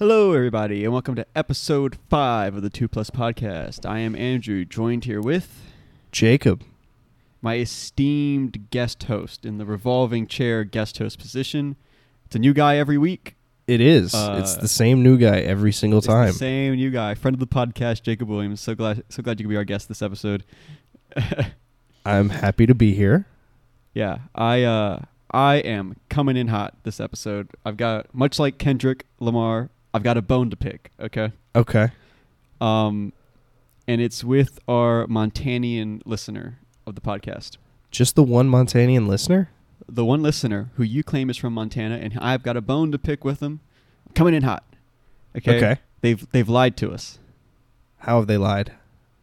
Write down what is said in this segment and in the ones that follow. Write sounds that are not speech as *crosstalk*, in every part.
Hello, everybody, and welcome to episode five of the Two Plus Podcast. I am Andrew, joined here with Jacob. my esteemed guest host in the revolving chair guest host position. It's a new guy every week. It is. Uh, it's the same new guy every single It's the time. same new guy, friend of the podcast, Jacob Williams. So glad, so glad you could be our guest this episode. *laughs* I'm happy to be here. yeah, I, uh, I am coming in hot this episode. I've got much like Kendrick Lamar. I've got a bone to pick. Okay. Okay. Um, and it's with our Montanian listener of the podcast. Just the one Montanian listener? The one listener who you claim is from Montana, and I've got a bone to pick with them. Coming in hot. Okay. Okay. They've they've lied to us. How have they lied?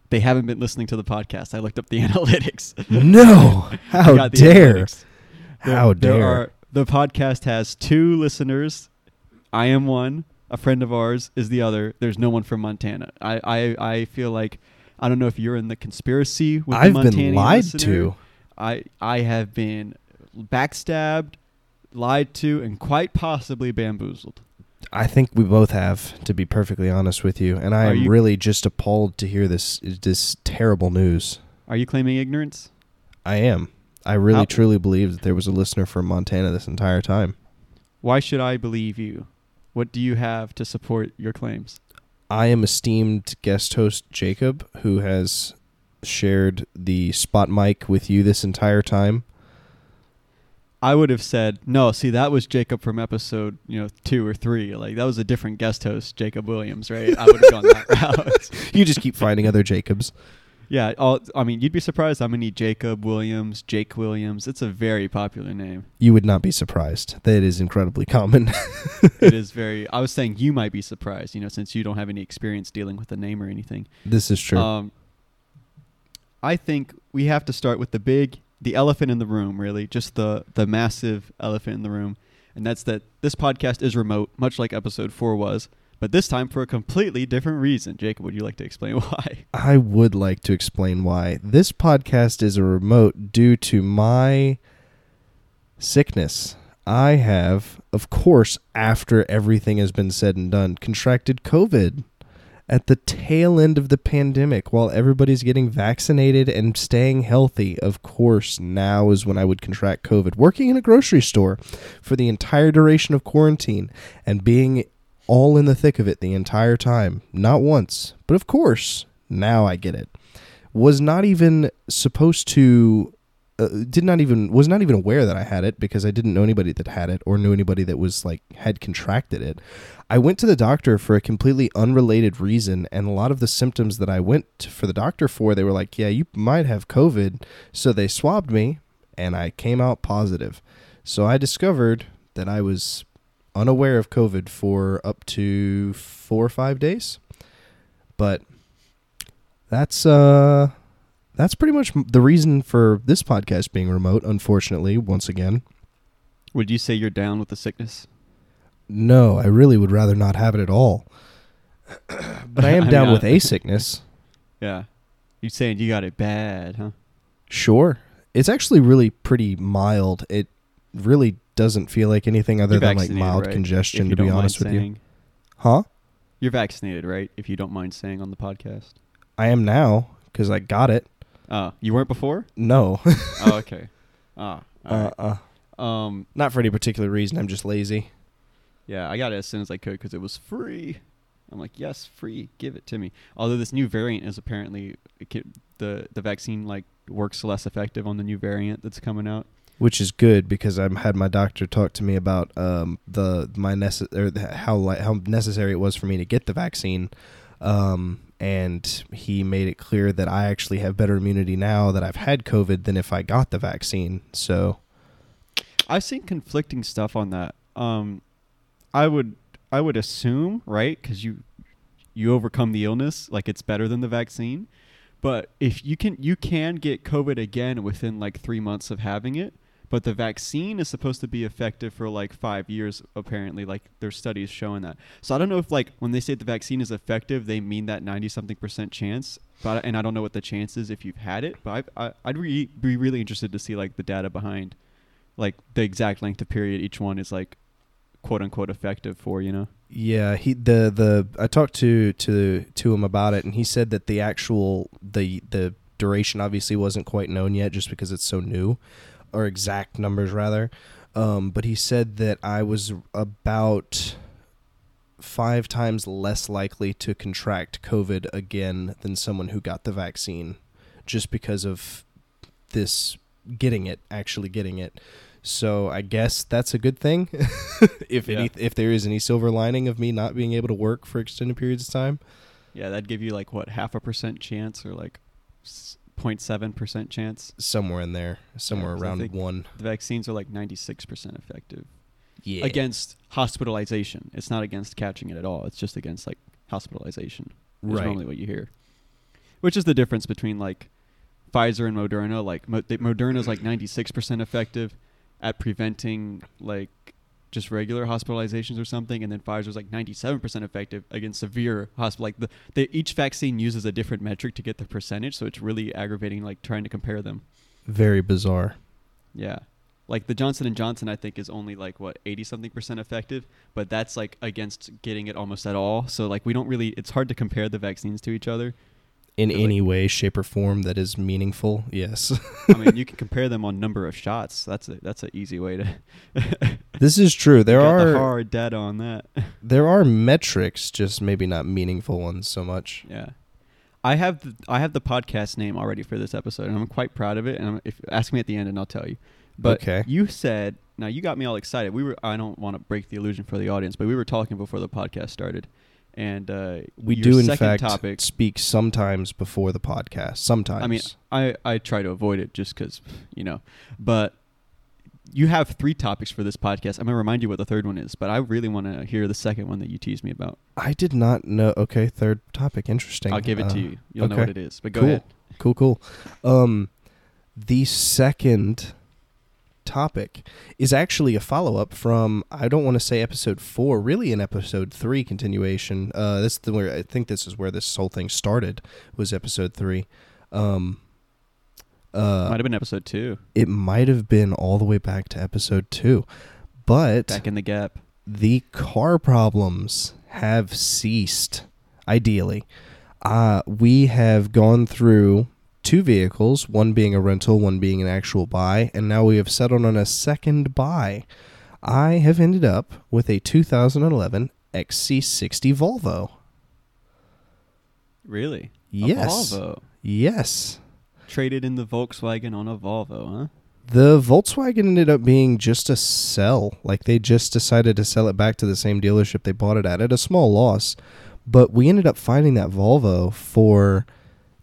They haven't been listening to the podcast. I looked up the *laughs* analytics. No. *laughs* How dare. analytics. There- How dare. are- the podcast has two listeners. I am one. A friend of ours is the other. There's no one from Montana. I I, I feel like I don't know if you're in the conspiracy with I've the been lied listener. to. I I have been backstabbed, lied to, and quite possibly bamboozled. I think we both have, to be perfectly honest with you. And I Are am you- really just appalled to hear this this terrible news. Are you claiming ignorance? I am. I really How- truly believe that there was a listener from Montana this entire time. Why should I believe you? What do you have to support your claims? I am esteemed guest host Jacob, who has shared the spot mic with you this entire time. I would have said no. See, that was Jacob from episode you know two or three. Like that was a different guest host, Jacob Williams, right? I would have gone that *laughs* route. You just keep finding other Jacobs. Yeah, all, I mean, you'd be surprised how many Jacob Williams, Jake Williams. It's a very popular name. You would not be surprised. That is incredibly common. *laughs* it is very. I was saying you might be surprised, you know, since you don't have any experience dealing with the name or anything. this is true. Um, I think we have to start with the big, the elephant in the room, really, just the the massive elephant in the room, and that's that this podcast is remote, much like episode four was, but this time for a completely different reason. Jacob, would you like to explain *laughs* why? I would like to explain why. This podcast is a remote due to my sickness. I have, of course, after everything has been said and done, contracted COVID at the tail end of the pandemic while everybody's getting vaccinated and staying healthy. Of course, now is when I would contract COVID. Working in a grocery store for the entire duration of quarantine and being all in the thick of it the entire time. Not once, but of course, now I get it. Was not even supposed to uh, did not even was not even aware that I had it because I didn't know anybody that had it or knew anybody that was like had contracted it. I went to the doctor for a completely unrelated reason and a lot of the symptoms that I went to- for the doctor for they were like, "Yeah, you might have COVID." So they swabbed me and I came out positive. So I discovered that I was unaware of COVID for up to 4 or 5 days. But that's uh that's pretty much the reason for this podcast being remote, unfortunately, once again. Would you say you're down with the sickness? No, I really would rather not have it at all. *coughs* but I am down with a sickness. Yeah, you saying you got it bad, huh? Sure. It's actually really pretty mild. It really doesn't feel like anything other You're than like vaccinated, mild right? congestion If you to be don't mind honest with you. saying. Huh? You're vaccinated, right? If you don't mind saying on the podcast. I am now cuz I got it. Oh, you weren't before? No. *laughs* oh, okay. Ah, all uh, right. uh, um, not for any particular reason. I'm just lazy. yeah, I got it as soon as I could because it was free. I'm like, yes, free, give it to me. Although this new variant is apparently it ca- the the vaccine like works less effective on the new variant that's coming out. Which is good because I've had my doctor talk to me about um, the my nece- or the, how how necessary it was for me to get the vaccine, um, and he made it clear that I actually have better immunity now that I've had COVID than if I got the vaccine. So I've seen conflicting stuff on that. Um, I would I would assume right because you you overcome the illness like it's better than the vaccine. But if you can you can get COVID again within like three months of having it, but the vaccine is supposed to be effective for like five years apparently. Like there's studies showing that. So I don't know if like when they say the vaccine is effective, they mean that ninety something percent chance. But and I don't know what the chance is if you've had it. But I, I'd re- be really interested to see like the data behind like the exact length of period each one is like quote unquote effective for, you know? Yeah, he the the I talked to to to him about it, and he said that the actual the the duration obviously wasn't quite known yet, just because it's so new, or exact numbers rather. Um, but he said that I was about five times less likely to contract COVID again than someone who got the vaccine, just because of this getting it, actually getting it. So I guess that's a good thing. *laughs* if Yeah. any, if there is any silver lining of me not being able to work for extended periods of time, Yeah, that'd give you like what half a percent chance or like 0.7 percent chance. somewhere in there, somewhere I around one. The vaccines are like 96 percent effective Yeah. against hospitalization. It's not against catching it at all. It's just against like hospitalization. Is Right. normally what you hear. Which is the difference between like Pfizer and Moderna. Like Mo- the- Moderna's like 96 percent effective at preventing like just regular hospitalizations or something, and then Pfizer's like 97% effective against severe hospital. Like the, the each vaccine uses a different metric to get the percentage, so it's really aggravating. Like trying to compare them. Very bizarre. Yeah, like the Johnson and Johnson, I think is only like what 80 something percent effective, but that's like against getting it almost at all. So like we don't really. It's hard to compare the vaccines to each other. In Like- any way, shape, or form that is meaningful, yes. I mean, you *laughs* can compare them on number of shots. That's a that's an easy way to. *laughs* this is true. There Got the are hard data on that. *laughs* there are metrics, just maybe not meaningful ones so much. Yeah. I have the, I have the podcast name already for this episode, and I'm quite proud of it. And I'm, if ask me at the end, and I'll tell you. But Okay. you said now you got me all excited. We were I don't want to break the illusion for the audience, but we were talking before the podcast started, and uh, We do in fact topic. speak sometimes before the podcast. Sometimes. I mean, I I try to avoid it just because you know, but you have three topics for this podcast. I'm gonna remind you what the third one is, but I really want to hear the second one that you teased me about. I did not know. Okay, third topic. Interesting. I'll give it Uh, to you. You'll know what it is. But go Cool. ahead. Cool, cool. Um, the second topic is actually a follow up from I don't want to say episode four, really an episode three continuation. Uh, this is the where I think this is where this whole thing started was episode three. Um, uh, Might have been episode two. it might have been all the way back to episode two, but Back in the gap. the car problems have ceased ideally uh, we have gone through two vehicles one being a rental one being an actual buy and now we have settled on a second buy i have ended up with a 2011 xc60 volvo Really? A yes Volvo. yes Traded in the Volkswagen on a Volvo, huh? the volkswagen ended up being just a sell like they just decided to sell it back to the same dealership they bought it at at a small loss but we ended up finding that volvo for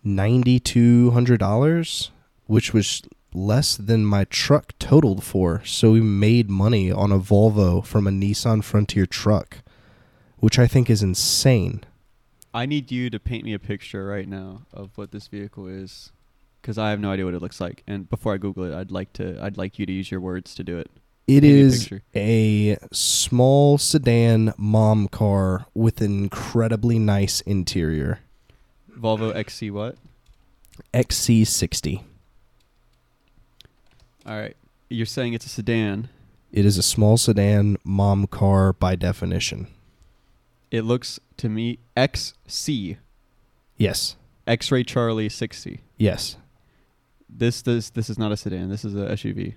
$9200 which was less than my truck totaled for so we made money on a volvo from a nissan frontier truck which i think is insane I need you to paint me a picture right now of what this vehicle is, because I have no idea what it looks like. And before I Google it, I'd like to. I'd like you to use your words to do it. It Paint me a a small sedan mom car with an incredibly nice interior. Volvo XC what? XC60. All right. You're saying it's a sedan. It is a small sedan mom car by definition. It looks to me XC, Yes. X-ray Charlie 60. Yes. This this this is not a sedan. This is a SUV.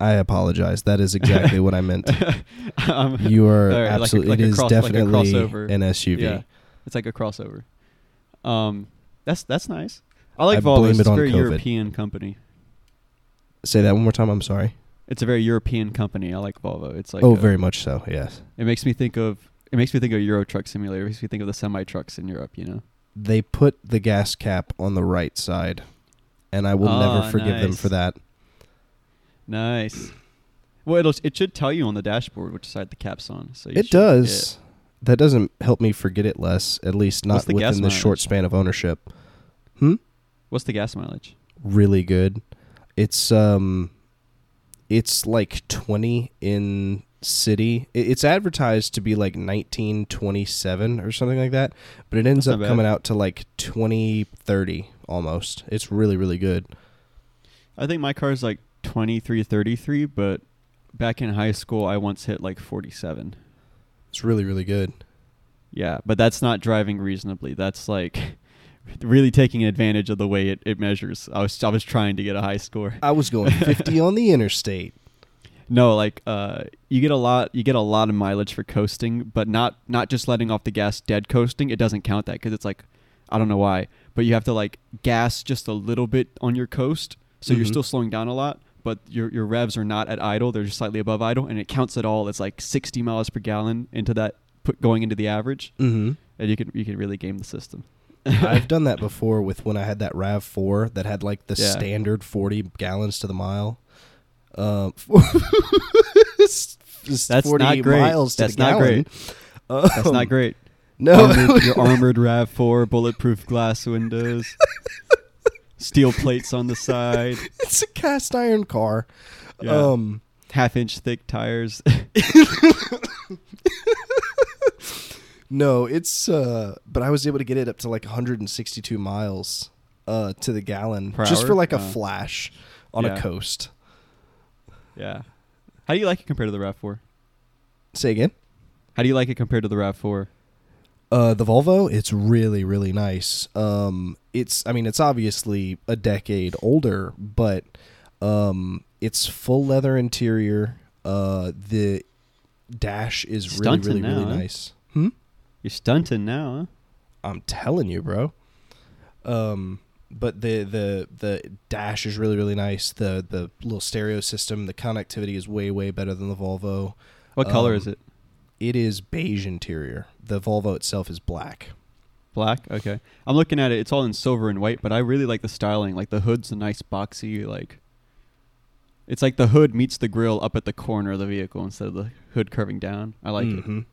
I apologize. That is exactly what I meant. *laughs* um, You are right, like a- absolutely. like it is cross- definitely crossover. an SUV. Yeah, it's like a crossover. Um, that's that's nice. I like I Volvo. It's it a very COVID. European company. Say that one more time. I'm sorry. It's a very European company. I like Volvo. It's like oh, uh, very much so. Yes. It makes me think of it makes me think of Euro Truck Simulator. It makes me think of the semi trucks in Europe. You know. They put the gas cap on the right side, and I will Ah, never forgive them for that. Nice. Well, it'll it should tell you on the dashboard which side the cap's on. So you It should- does. That doesn't help me forget it less, at least What's not the gas within the short span of ownership. Hmm? What's the gas mileage? Really good. It's um it's like 20 in city. It's advertised to be like 1927 or something like that, but it ends That's up bad. coming out to like 2030 almost. It's really really good. I think my car's like twenty three thirty three, but back in high school I once hit like forty seven. It's really really good. Yeah, but that's not driving reasonably. That's like *laughs* really taking advantage of the way it, it measures. I was I was trying to get a high score. I was going *laughs* 50 on the interstate. No, like uh, you get a lot you get a lot of mileage for coasting, but not not just letting off the gas dead coasting. It doesn't count that because it's like I don't know why, but you have to like gas just a little bit on your coast, so you're Mhm. still slowing down a lot. But your your revs are not at idle; they're just slightly above idle, and it counts it all. It's like 60 miles per gallon into that put going into the average, Mm-hmm. and you can you can really game the system. I've done that *laughs* before with when I had that Rav Four that had like the Yeah. standard 40 gallons to the mile. Um, *laughs* That's 40 not great. Miles That's not gallon. That's Um, not great. No, armored, your *laughs* armored Rav Four, bulletproof glass windows, steel plates on the side, *laughs* it's a cast iron car. Yeah. Um, half inch thick tires. *laughs* no, it's uh, but I was able to get it up to like 162 miles uh to the gallon Per just hour? for like a Uh, flash on yeah. a coast. yeah. How do you like it compared to the Rav Four? Say again. How do you like it compared to the Rav Four? Uh, the Volvo, it's really, really nice. Um, it's, I mean, it's obviously a decade older, but um, it's full leather interior. Uh, the dash is really, Stunting really, now, really huh? nice. Hmm. You're stunting now, huh? I'm telling you, bro. Um, but the the the dash is really, really nice. The the little stereo system, the connectivity is way, way better than the Volvo. What color Um, is it? It is beige interior. The Volvo itself is black. Black. Okay. I'm looking at it. It's all in silver and white, but I really like the styling. Like the hood's a nice boxy. Like it's like the hood meets the grill up at the corner of the vehicle instead of the hood curving down. I like it. Mhm.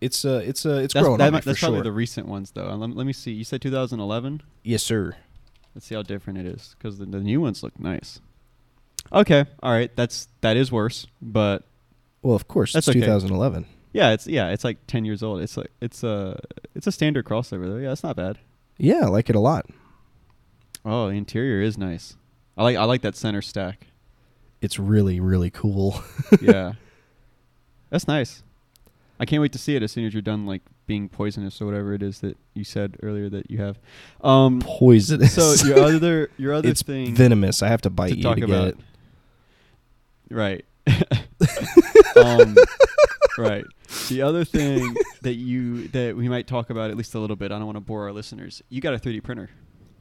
It's uh, it's uh, it's That's, growing that on me that's sure. probably the recent ones though. Uh, Let, let me see. You said 2011. yes, sir. Let's see how different it is because the, the new ones look nice. Okay, all right, that's that is worse, but Well, of course, That's it's okay. 2011. Yeah, it's yeah, it's like ten years old. It's like it's a it's a standard crossover though. Yeah, it's not bad. Yeah, I like it a lot. Oh, the interior is nice. I like I like that center stack. It's really, really cool. *laughs* yeah, that's nice. I can't wait to see it as soon as you're done like being poisonous or whatever it is that you said earlier that you have. Um, Poisonous. so your *laughs* other your other it's thing venomous. I have to bite to you talk to get about it. Right. *laughs* um, right. The other thing that you that we might talk about at least a little bit. I don't want to bore our listeners. You got a 3D printer,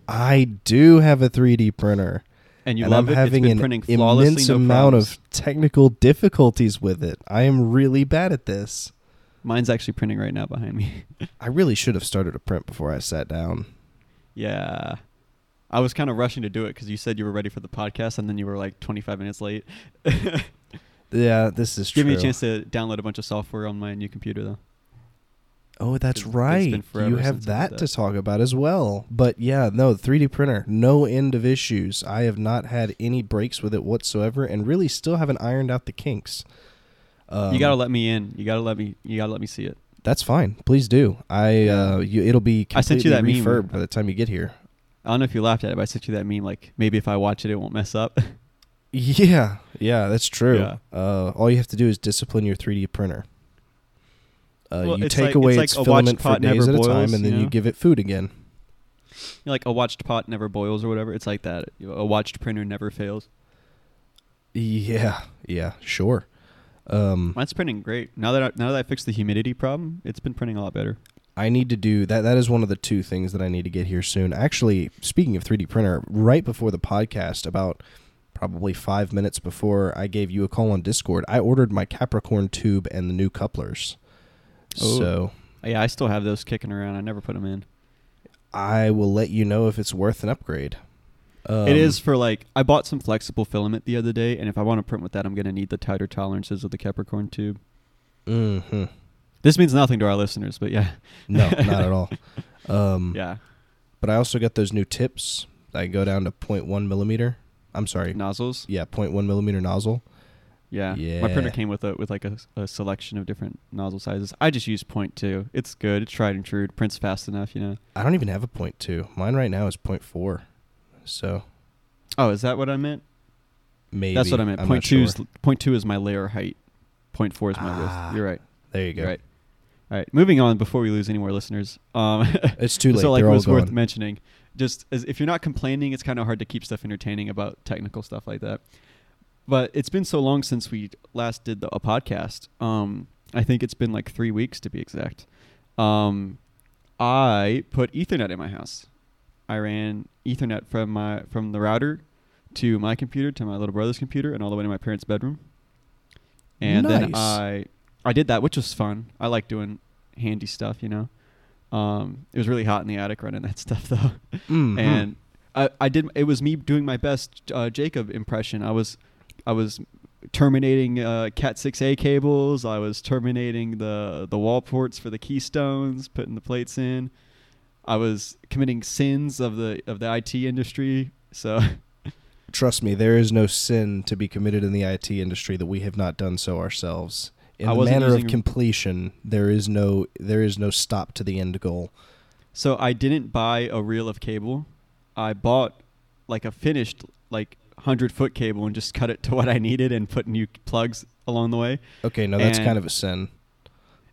I do have a 3D printer, and you and love I'm it. having it's been an printing flawlessly, immense no amount problems. of technical difficulties with it. I am really bad at this. Mine's actually printing right now behind me. *laughs* I really should have started a print before I sat down. yeah. I was kind of rushing to do it because you said you were ready for the podcast, and then you were like 25 minutes late. *laughs* Yeah, this is true. Give me a chance to download a bunch of software on my new computer, though. Oh, that's right. You have since I did that to talk about as well. But yeah, no, 3D printer, no end of issues. I have not had any breaks with it whatsoever, and really still haven't ironed out the kinks. Um, you gotta let me in. You gotta let me. You gotta let me see it. That's fine. Please do. I Yeah. uh, you, it'll be I sent you completely that meme. by the time you get here. I don't know if you laughed at it, but I sent you that meme. Like maybe if I watch it, it won't mess up. *laughs* Yeah, yeah, that's true. Yeah. Uh, all you have to do is discipline your 3D printer. Uh, Well, you it's take like- away it's like its filament for days at a time, and then you you give it food again. You know, like a watched pot never boils or whatever. It's like that. A watched printer never fails. Yeah, yeah, sure. Um, Mine's printing great. Now that I, now that I fixed the humidity problem, it's been printing a lot better. I need to do that. That is one of the two things that I need to get here soon. Actually, speaking of 3D printer, right before the podcast, about probably five minutes before I gave you a call on Discord, I ordered my Capricorn tube and the new couplers. Oh. So Yeah, I still have those kicking around. I never put them in. I will let you know if it's worth an upgrade. Um, it is for like I bought some flexible filament the other day, and if I want to print with that, I'm gonna need the tighter tolerances of the Capricorn tube. hmm This means nothing to our listeners, but yeah, No, not at *laughs* all. Um, yeah, But I also got those new tips that go down to 0.1 millimeter. I'm sorry. nozzles. Yeah, 0.1 millimeter nozzle. Yeah. yeah. My printer came with a with like a, a selection of different nozzle sizes. I just use point two. It's good. It's tried and true. It prints fast enough, you know. I don't even have a 0.2. Mine right now is 0.4. So Oh, is that what I meant? maybe. That's what I meant. I'm two sure. is point two is my layer height. Point four is my Ah, width. You're right. There you go. You're right. All right, moving on before we lose any more listeners. Um, It's too *laughs* late. so like They're all what's worth mentioning. Just as if you're not complaining, it's kind of hard to keep stuff entertaining about technical stuff like that. But it's been so long since we last did the, a podcast. Um, I think it's been like three weeks to be exact. Um, I put Ethernet in my house. I ran Ethernet from my from the router to my computer to my little brother's computer and all the way to my parents' bedroom. And then I I did that, which was fun. I like doing handy stuff, you know. Um, it was really hot in the attic running that *laughs* stuff though, Mhm. and I, I did. It was me doing my best uh, Jacob impression. I was I was terminating uh, Cat 6A cables. I was terminating the the wall ports for the keystones, putting the plates in. I was committing sins of the of the IT industry. So Trust me, there is no sin to be committed in the IT industry that we have not done so ourselves. In I the manner of completion, there is no there is no stop to the end goal. So I didn't buy a reel of cable. I bought like a finished like hundred foot cable and just cut it to *laughs* what I needed and put new plugs along the way. Okay, no, that's And- kind of a sin.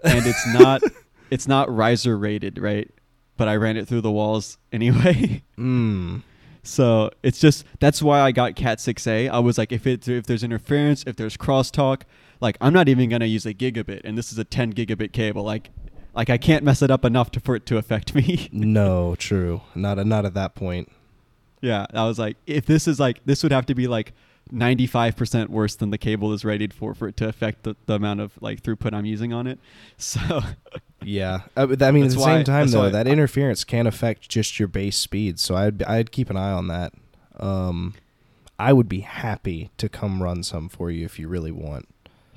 And it's *laughs* not it's not riser rated, right? But I ran it through the walls *laughs* anyway. Mm. so it's just that's why I got Cat 6A. I was like, if it if there's interference, if there's crosstalk, like I'm not even gonna use a gigabit, and this is a 10 gigabit cable. Like like I can't mess it up enough to, for it to affect me. *laughs* No, true. Not not at that point. Yeah, I was like, if this is like, this would have to be like 95% worse than the cable is rated for for it to affect the, the amount of like throughput I'm using on it. *laughs* So, Yeah, uh, I mean, at the why- same time though, that I- interference can affect just your base speed. So I'd I'd keep an eye on that. Um, I would be happy to come run some for you if you really want.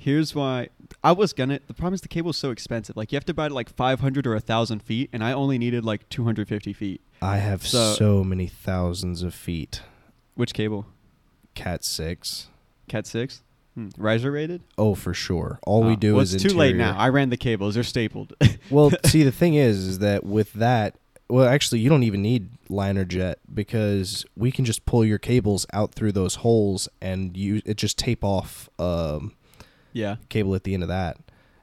Here's why I was gonna. The problem is the cable's so expensive. Like, you have to buy it like 500 or 1,000 feet, and I only needed like 250 feet. I have So- so, many thousands of feet. Which cable? Cat six. Cat 6? Hmm. Riser rated? Oh, for sure. All we Oh, do well, is it's too late now. I ran the cables. They're stapled. *laughs* well, see, the thing is, is that with that, well, actually, you don't even need liner jet because we can just pull your cables out through those holes and you it just tape off um, yeah. cable at the end of that.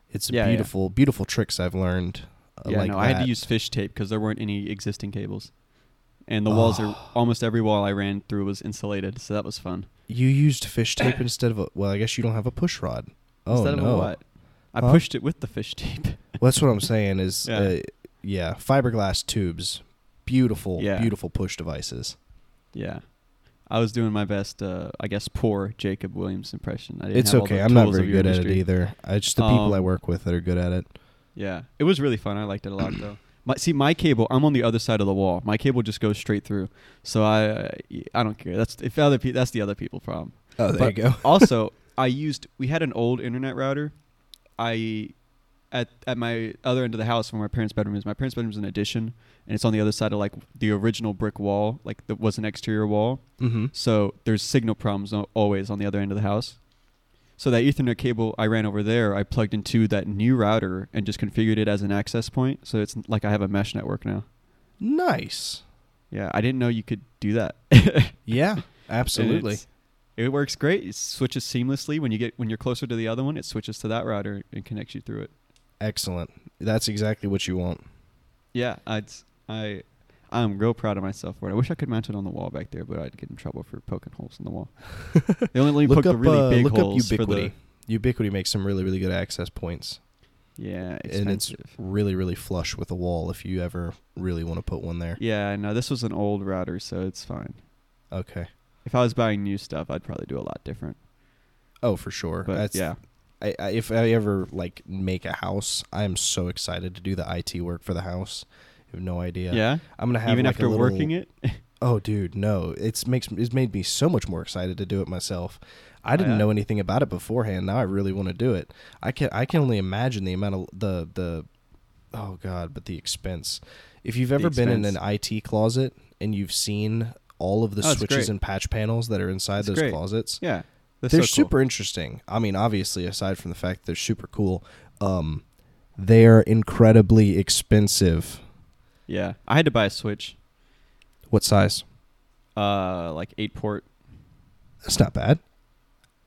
It's Yeah, yeah. beautiful, beautiful tricks I've learned. uh, Yeah, like no, I had to use fish tape because there weren't any existing cables. And the walls are almost every wall I ran through was insulated, so that was fun. You used fish *coughs* tape instead of a. Well, I guess you don't have a push rod. Oh Instead no! of a what? I Huh? pushed it with the fish tape. *laughs* Well, that's what I'm saying. Is Yeah. uh, yeah, fiberglass tubes, beautiful, Yeah. beautiful push devices. yeah. I was doing my best, uh, I guess, poor Jacob Williams impression. I didn't it's okay. I'm not very good at it either. I just the people I Um, work with that are good at it. Yeah, it was really fun. I liked it a lot, though. My, see, my cable, I'm on the other side of the wall. My cable just goes straight through, so I, I don't care. That's if other people, that's the other people problem. Oh, there but you go. also, *laughs* I used we had an old internet router. I at at my other end of the house where my parents' bedroom is. My parents' bedroom is an addition, and it's on the other side of like the original brick wall, like that was an exterior wall. Mm-hmm. So there's signal problems al- always on the other end of the house. So that Ethernet cable I ran over there, I plugged into that new router and just configured it as an access point. So it's like I have a mesh network now. Nice. Yeah, I didn't know you could do that. *laughs* Yeah, absolutely. It works great. It switches seamlessly when you get when you're closer to the other one. It switches to that router and connects you through it. Excellent. That's exactly what you want. Yeah, I'd, I I'm real proud of myself for it. I wish I could mount it on the wall back there, but I'd get in trouble for poking holes in the wall. *laughs* they only let poke up, the really uh, big look up holes for Ubiquiti. the Ubiquiti makes some really, really good access points, yeah, and it's expensive. really, really flush with the wall. If you ever really want to put one there. Yeah, no, this was an old router, so it's fine. Okay. If I was buying new stuff, I'd probably do a lot different. Oh, for sure. But That's yeah, I, I, if I ever like make a house, I am so excited to do the IT work for the house. You have no idea. yeah. I'm gonna have Even like, after little, working it, *laughs* Oh, dude, no! It's makes it's made me so much more excited to do it myself. I didn't yeah. know anything about it beforehand. Now I really want to do it. I can I can only imagine the amount of the the oh god, but the expense. If you've ever been in an IT closet and you've seen all of the Oh, switches and patch panels that are inside It's those great. closets, yeah, that's they're so cool. super interesting. I mean, obviously, aside from the fact that they're super cool, um, they're incredibly expensive. Yeah, I had to buy a switch, What size? uh, like eight port. That's not bad.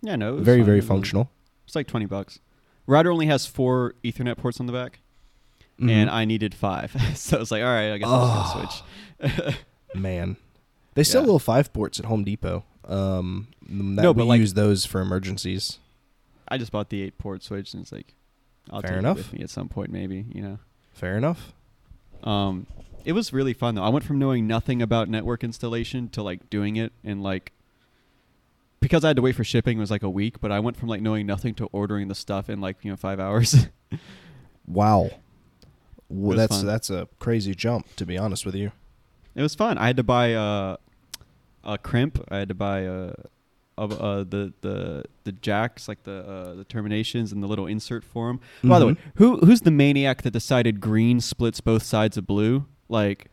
Yeah, no, Very very functional. It's like twenty bucks. Router only has four Ethernet ports on the back, Mhm. and I needed five. *laughs* so I was like, all right, I guess I'll Oh. just switch. *laughs* Man, they sell Yeah. little five ports at Home Depot. Um, that No, we but like- use those for emergencies. I just bought the eight port switch, and it's like, I'll Fair take enough. it with me at some point, maybe. You know. Fair enough. Um, it was really fun though. I went from knowing nothing about network installation to like doing it in like because I had to wait for shipping it was like a week, but I went from like knowing nothing to ordering the stuff in like you know five hours. *laughs* Wow. Well, that's fun. that's a crazy jump, to be honest with you. it was fun. I had to buy uh, a crimp. I had to buy uh, of uh, the the the jacks like the uh, the terminations and the little insert for them. By the way, Mhm. who who's the maniac that decided green splits both sides of blue? Like,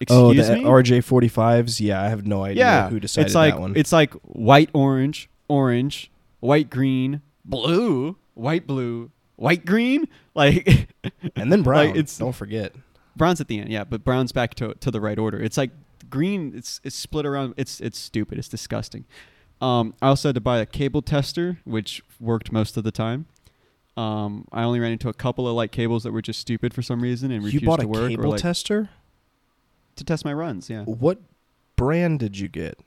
excuse Oh, the me. RJ45s. Yeah, I have no idea yeah, who decided it's like that one. it's like white orange, orange, white green, blue, white blue, white green. *laughs* Like and then *laughs* brown. like, it's- Don't forget. brown's at the end, yeah, but brown's back to to the right order. It's like green. It's it's split around. It's it's stupid. It's disgusting. Um, I also had to buy a cable tester, which worked most of the time. Um, I only ran into a couple of like cables that were just stupid for some reason and You refused bought to a work cable or like tester? to test my runs. Yeah, What brand did you get?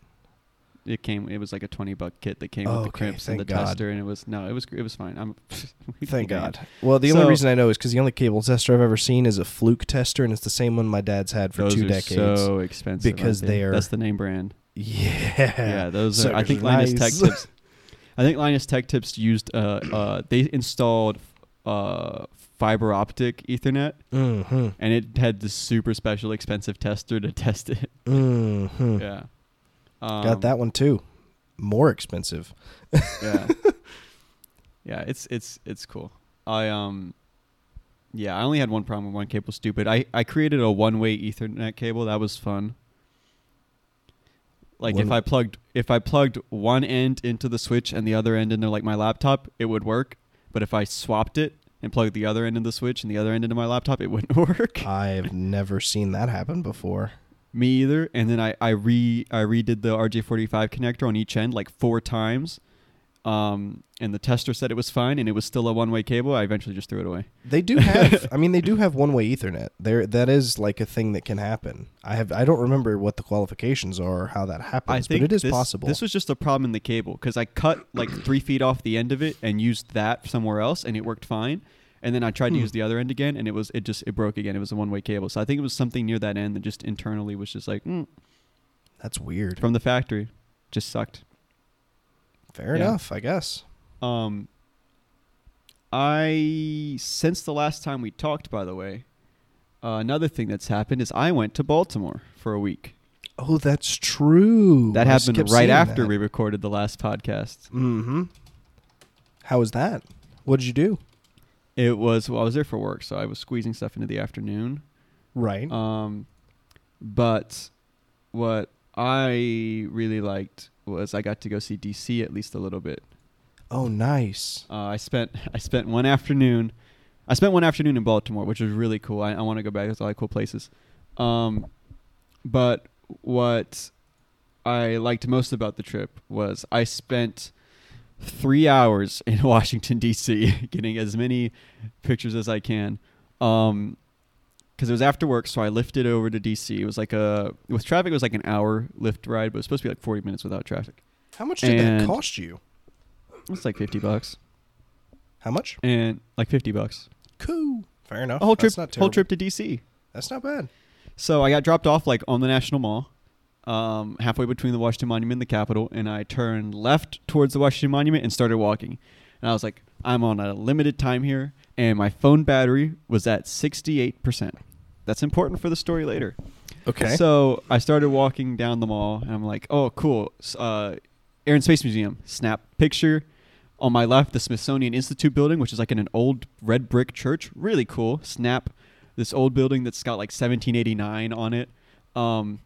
It came. It was like a twenty buck kit that came Oh, with the okay, crimps and the God. tester, and it was no, it was it was fine. I'm *laughs* Thank God. Well, the only reason I know is because the only cable tester I've ever seen is a Fluke tester, and it's the same one my dad's had for two decades. so expensive because they are- That's the name brand. yeah. Yeah, those are. I think are Linus. Tech Tips. I think Linus Tech Tips used. Uh, uh, they installed uh, fiber optic Ethernet, Mm-hmm. and it had this super special, expensive tester to *laughs* test it. Mm-hmm. Yeah, um, Got that one too. More expensive. Yeah, *laughs* yeah. It's it's it's cool. I um, yeah. I only had one problem with one cable. Stupid. I I created a one way Ethernet cable. That was fun. Like if I plugged if I plugged one end into the switch and the other end into like my laptop, it would work. But if I swapped it and plugged the other end into the switch and the other end into my laptop, it wouldn't *laughs* work. I've never seen that happen before. Me either. And then I I re I redid the RJ45 connector on each end like four times. Um, and the tester said it was fine, and it was still a one-way cable. I eventually just threw it away. They do have. *laughs* I mean, they do have one-way Ethernet. There, that is like a thing that can happen. I have. I don't remember what the qualifications are or how that happens, I think but it is this, possible. This was just a problem in the cable because I cut like three feet off the end of it and used that somewhere else, and it worked fine. And then I tried to Hmm. use the other end again, and it was it just it broke again. It was a one-way cable, so I think it was something near that end that just internally was just like mm, That's weird. from the factory, just sucked. Fair Yeah. enough, I guess. Um, I since the last time we talked, by the way, uh, another thing that's happened is I went to Baltimore for a week. Oh, that's true. That I happened right after that. we recorded the last podcast. Mm-hmm. How was that? What did you do? It was well, I was there for work, so I was squeezing stuff into the afternoon. Right. Um, but what I really liked was I got to go see DC at least a little bit. oh, nice. Uh, I spent *laughs* I spent one afternoon. I spent one afternoon in Baltimore, which was really cool. I, I want to go back. There's a lot of cool places. Um, but what I liked most about the trip was I spent three hours *laughs* in Washington D.C. *laughs* getting as many pictures as I can. Um, because it was after work, so I lifted over to DC. It was like a with traffic, it was like an hour Lyft ride, but it was supposed to be like 40 minutes without traffic. How much did that cost you? It's like 50 bucks, How much? and like 50 bucks. Cool. Fair enough. a whole trip, whole trip to DC. That's not bad. So I got dropped off like on the National Mall, um, halfway between the Washington Monument and the Capitol, and I turned left towards the Washington Monument and started walking. And I was like, I'm on a limited time here, and my phone battery was at 68%. That's important for the story later. Okay. So I started walking down the mall, and I'm like, oh, cool. Uh, Air and Space Museum. Snap picture. On my left, the Smithsonian Institute building, which is like in an old red brick church. Really cool. Snap this old building that's got like 1789 on it. Um,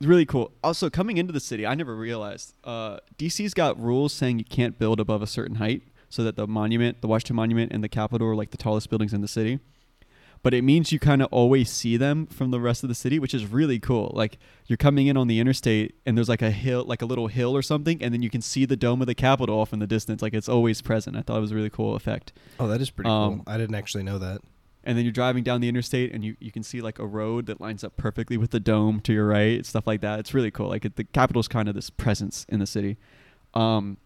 really cool. Also, coming into the city, I never realized uh, DC's got rules saying you can't build above a certain height, so that the monument, the Washington Monument, and the Capitol are like the tallest buildings in the city but it means you kind of always see them from the rest of the city, which is really cool. Like you're coming in on the interstate and there's like a hill, like a little hill or something, and then you can see the dome of the Capitol off in the distance. Like it's always present. I thought it was a really cool effect. oh, that is pretty um, cool. I didn't actually know that. And then you're driving down the interstate and you, you can see like a road that lines up perfectly with the dome to your right, stuff like that. It's really cool. Like it, the Capitol's kind of this presence in the city. Um,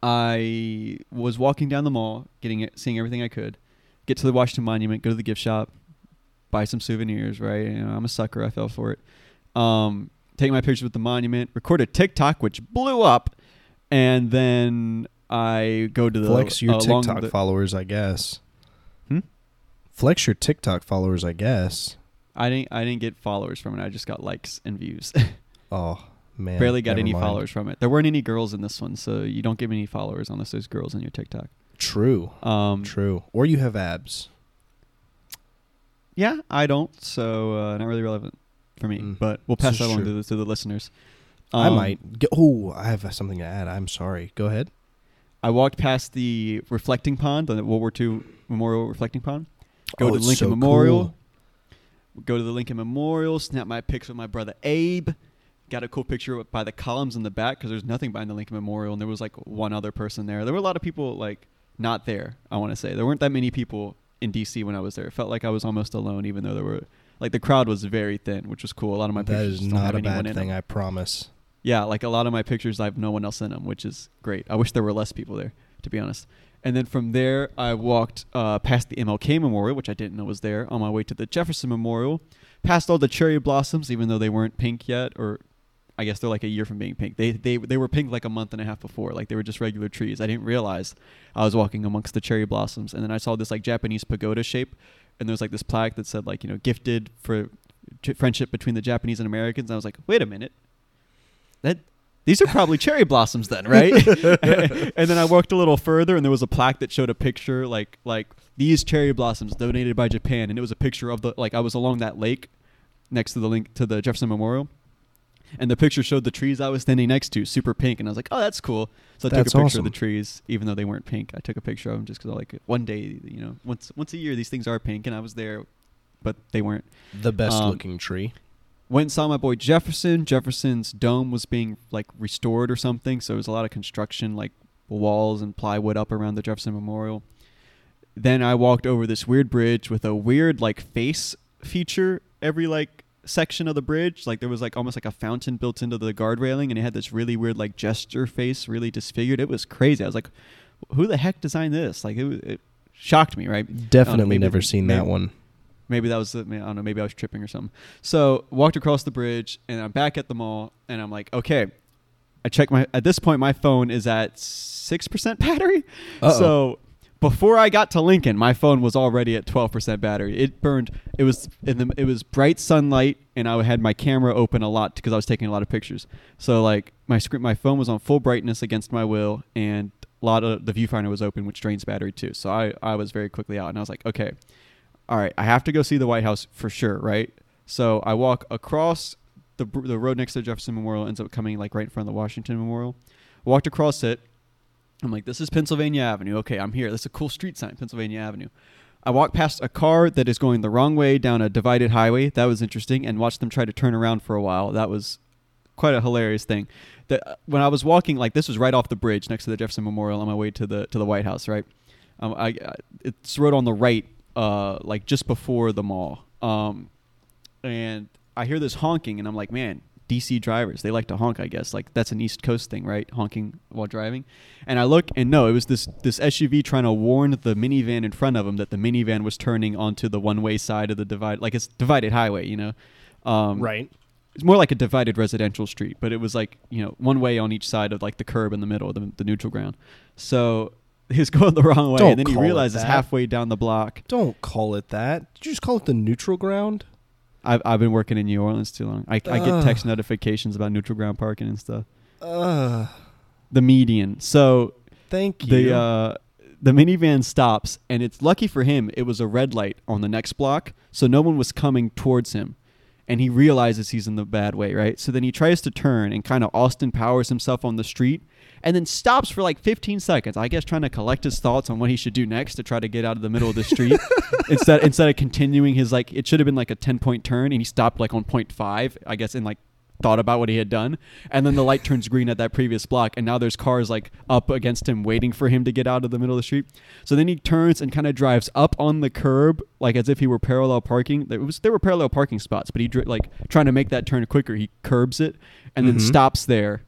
I was walking down the mall, getting it, seeing everything I could. Get to the Washington Monument, go to the gift shop, buy some souvenirs. Right, you know, I'm a sucker. I fell for it. Um, take my pictures with the monument, record a TikTok, which blew up, and then I go to the Flex your along TikTok the- followers, I guess. Flex your TikTok followers, I guess. I didn't I didn't get followers from it. I just got likes and views. *laughs* Oh man, Barely got any mind. followers from it. There weren't any girls in this one, so you don't get many followers unless there's girls in your TikTok. True, Um, true. Or you have abs. Yeah, I don't, so uh, not really relevant for me. Mm. But we'll pass that along to the, to the listeners. I Um, might. Get, oh, I have something to add. I'm sorry. Go ahead. I walked past the reflecting pond, the World War II Memorial reflecting pond. Go Oh, to Lincoln so Memorial. cool. Go to the Lincoln Memorial. Snap my pics with my brother Abe. Got a cool picture by the columns in the back because there's nothing behind the Lincoln Memorial, and there was like one other person there. There were a lot of people like not there. I want to say there weren't that many people in DC when I was there. It felt like I was almost alone, even though there were like the crowd was very thin, which was cool. A lot of my That pictures is don't not have a bad thing. I promise. Yeah, like a lot of my pictures, I have no one else in them, which is great. I wish there were less people there, to be honest. And then from there, I walked uh, past the MLK Memorial, which I didn't know was there, on my way to the Jefferson Memorial. Past all the cherry blossoms, even though they weren't pink yet, or I guess they're like a year from being pink. They they they were pink like a month and a half before, like they were just regular trees. I didn't realize I was walking amongst the cherry blossoms, and then I saw this like Japanese pagoda shape, and there was like this plaque that said like you know gifted for t- friendship between the Japanese and Americans. And I was like, wait a minute, that these are probably cherry blossoms then, right? *laughs* *laughs* and then I walked a little further, and there was a plaque that showed a picture like like these cherry blossoms donated by Japan, and it was a picture of the like I was along that lake next to the link to the Jefferson Memorial. And the picture showed the trees I was standing next to, super pink, and I was like, "Oh, that's cool." So I That's took a picture of the trees, even though they weren't pink. I took a picture of them just because I like it. One day, you know, once once a year, these things are pink, and I was there, but they weren't. The best Um, looking tree. Went and saw my boy Jefferson. Jefferson's dome was being like restored or something, so there was a lot of construction, like walls and plywood up around the Jefferson Memorial. Then I walked over this weird bridge with a weird like face feature every like section of the bridge. Like there was like almost like a fountain built into the guard railing, and it had this really weird like gesture face, really disfigured. It was crazy. I was like, who the heck designed this? Like it, it shocked me, right? Definitely um, maybe- never seen that maybe- one. Maybe that was the, I don't know, maybe I was tripping or something. So walked across the bridge and I'm back at the mall and I'm like, okay. I check my, at this point, my phone is at 6% *laughs* battery. Uh-oh. So before I got to Lincoln, my phone was already at 12% battery. It burned, it was, in the, it was bright sunlight and I had my camera open a lot because I was taking a lot of pictures. So like my screen, my phone was on full brightness against my will and a lot of the viewfinder was open, which drains battery too. So I, I was very quickly out and I was like, okay, all right, I have to go see the White House for sure, right? So I walk across the the road next to the Jefferson Memorial, ends up coming like right in front of the Washington Memorial. Walked across it. I'm like, this is Pennsylvania Avenue. Okay, I'm here. This is a cool street sign, Pennsylvania Avenue. I walk past a car that is going the wrong way down a divided highway. That was interesting, and watched them try to turn around for a while. That was quite a hilarious thing. That uh, when I was walking, like this was right off the bridge next to the Jefferson Memorial on my way to the to the White House, right? Um, I, I it's road on the right, uh, like just before the mall. Um, and I hear this honking, and I'm like, man, DC drivers, they like to honk, I guess. Like that's an East Coast thing, right? Honking while driving. And I look, and no, it was this this SUV trying to warn the minivan in front of him that the minivan was turning onto the one way side of the divide, like it's divided highway, you know. Um, right. it's more like a divided residential street, but it was like you know one way on each side of like the curb in the middle, the, the neutral ground. So he was going the wrong way, Don't and then he call it realizes that. halfway down the block. Don't call it that. Did you just call it the neutral ground? I've I've been working in New Orleans too long. I, I get text notifications about neutral ground parking and stuff. Uh, The median. So thank you. the uh, the minivan stops, and it's lucky for him. It was a red light on the next block, so no one was coming towards him, and he realizes he's in the bad way, right? So then he tries to turn and kind of Austin Powers himself on the street, and then stops for like 15 seconds. I guess trying to collect his thoughts on what he should do next to try to get out of the middle of the street *laughs* instead instead of continuing his like it should have been like a 10 point turn, and he stopped like on point five. I guess in like thought about what he had done. And then the light turns green at that previous block, and now there's cars like up against him, waiting for him to get out of the middle of the street. So then he turns and kind of drives up on the curb, like as if he were parallel parking. There was there were parallel parking spots, but he dri- like trying to make that turn quicker. He curbs it and then Mhm. stops there.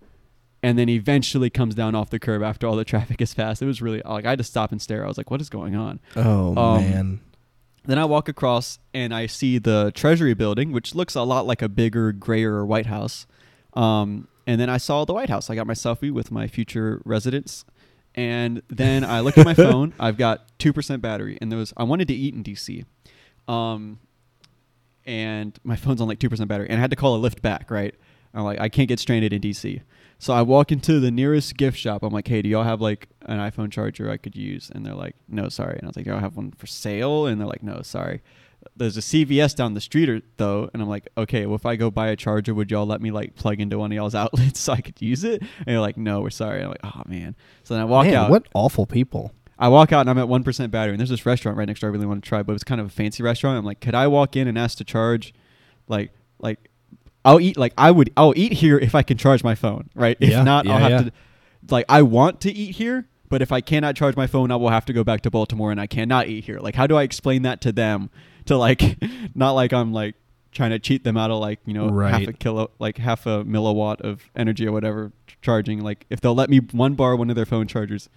And then eventually comes down off the curb after all the traffic is passed. It was really like I had to stop and stare. I was like, "What is going on?" Oh Um, man. Then I walk across and I see the Treasury building, which looks a lot like a bigger, grayer White House. Um, and then I saw the White House. I got my selfie with my future residents. And then I looked at my *laughs* phone. I've got 2% battery. And there was, I wanted to eat in DC. Um, and my phone's on like 2% battery. And I had to call a Lyft back, right? I'm like, I can't get stranded in DC. So I walk into the nearest gift shop. I'm like, hey, do y'all have like an iPhone charger I could use? And they're like, no, sorry. And I was like, y'all have one for sale? And they're like, no, sorry. There's a CVS down the street or, though. And I'm like, okay, well, if I go buy a charger, would y'all let me like plug into one of y'all's *laughs* outlets so I could use it? And they're like, no, we're sorry. I'm like, oh, man. So then I walk Man, out. What awful people. I walk out and I'm at one percent battery, and there's this restaurant right next door I really want to try, but it's kind of a fancy restaurant. I'm like, could I walk in and ask to charge, like, like, I'll eat like I would, I'll eat here if I can charge my phone, right? If Yeah, not, yeah, I'll have yeah. to, like, I want to eat here, but if I cannot charge my phone, I will have to go back to Baltimore, and I cannot eat here. Like, how do I explain that to them? To like, *laughs* not like I'm like trying to cheat them out of like you know half a kilo, like half a milliwatt of energy or whatever charging. Like, if they'll let me one bar one of their phone chargers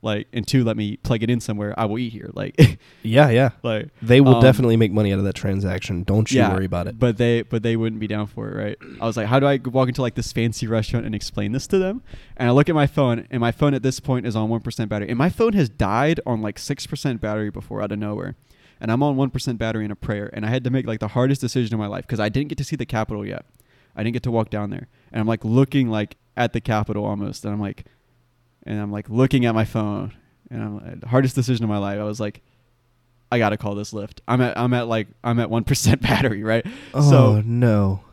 like and two let me plug it in somewhere i will eat here like *laughs* Yeah, yeah. like They will Um, definitely make money out of that transaction. Don't you yeah worry about it. but they but they wouldn't be down for it right? I was like how do i walk into like this fancy restaurant and explain this to them? And i look at my phone and my phone at this point is on 1% battery. And my phone has died on like 6% battery before out of nowhere. And i'm on 1% battery in a prayer. And i had to make like the hardest decision of my life because i didn't get to see the capitol yet. I didn't get to walk down there. And i'm like looking like at the capitol almost. And i'm like and i'm like looking at my phone and i'm uh, the hardest decision of my life i was like i gotta call this Lyft i'm at i'm at like i'm at 1% *laughs* battery right oh so no.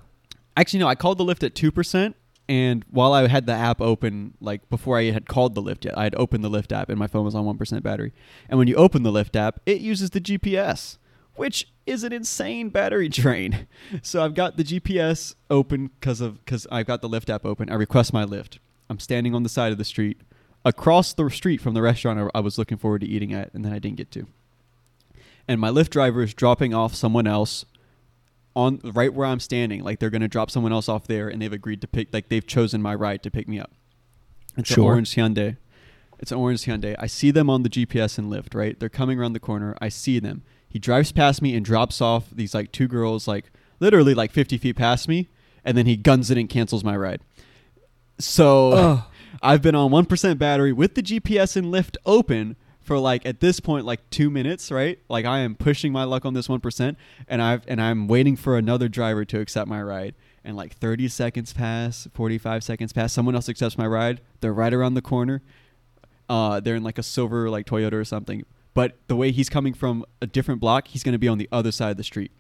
Actually, no. I called the Lyft at two percent, and while I had the app open, like before I had called the Lyft yet, I had opened the Lyft app, and my phone was on one percent battery. And when you open the Lyft app, it uses the GPS, which is an insane battery *laughs* drain. So I've got the GPS open because of because I've got the Lyft app open. I request my Lyft. I'm standing on the side of the street, across the street from the restaurant I, I was looking forward to eating at, and then I didn't get to. And my Lyft driver is dropping off someone else on right where I'm standing. Like they're gonna drop someone else off there, and they've agreed to pick. Like they've chosen my ride to pick me up. It's an orange Hyundai. It's an orange Hyundai. I see them on the GPS and Lyft. Right, they're coming around the corner. I see them. He drives past me and drops off these like two girls, like literally like 50 feet past me, and then he guns it and cancels my ride. So. I've been on one percent battery with the GPS and Lyft open for like at this point like two minutes, right? Like I am pushing my luck on this one percent, and I've and I'm waiting for another driver to accept my ride. And like 30 seconds pass, 45 seconds pass. Someone else accepts my ride. They're right around the corner. Uh, they're in like a silver like Toyota or something. But the way he's coming from a different block, he's going to be on the other side of the street.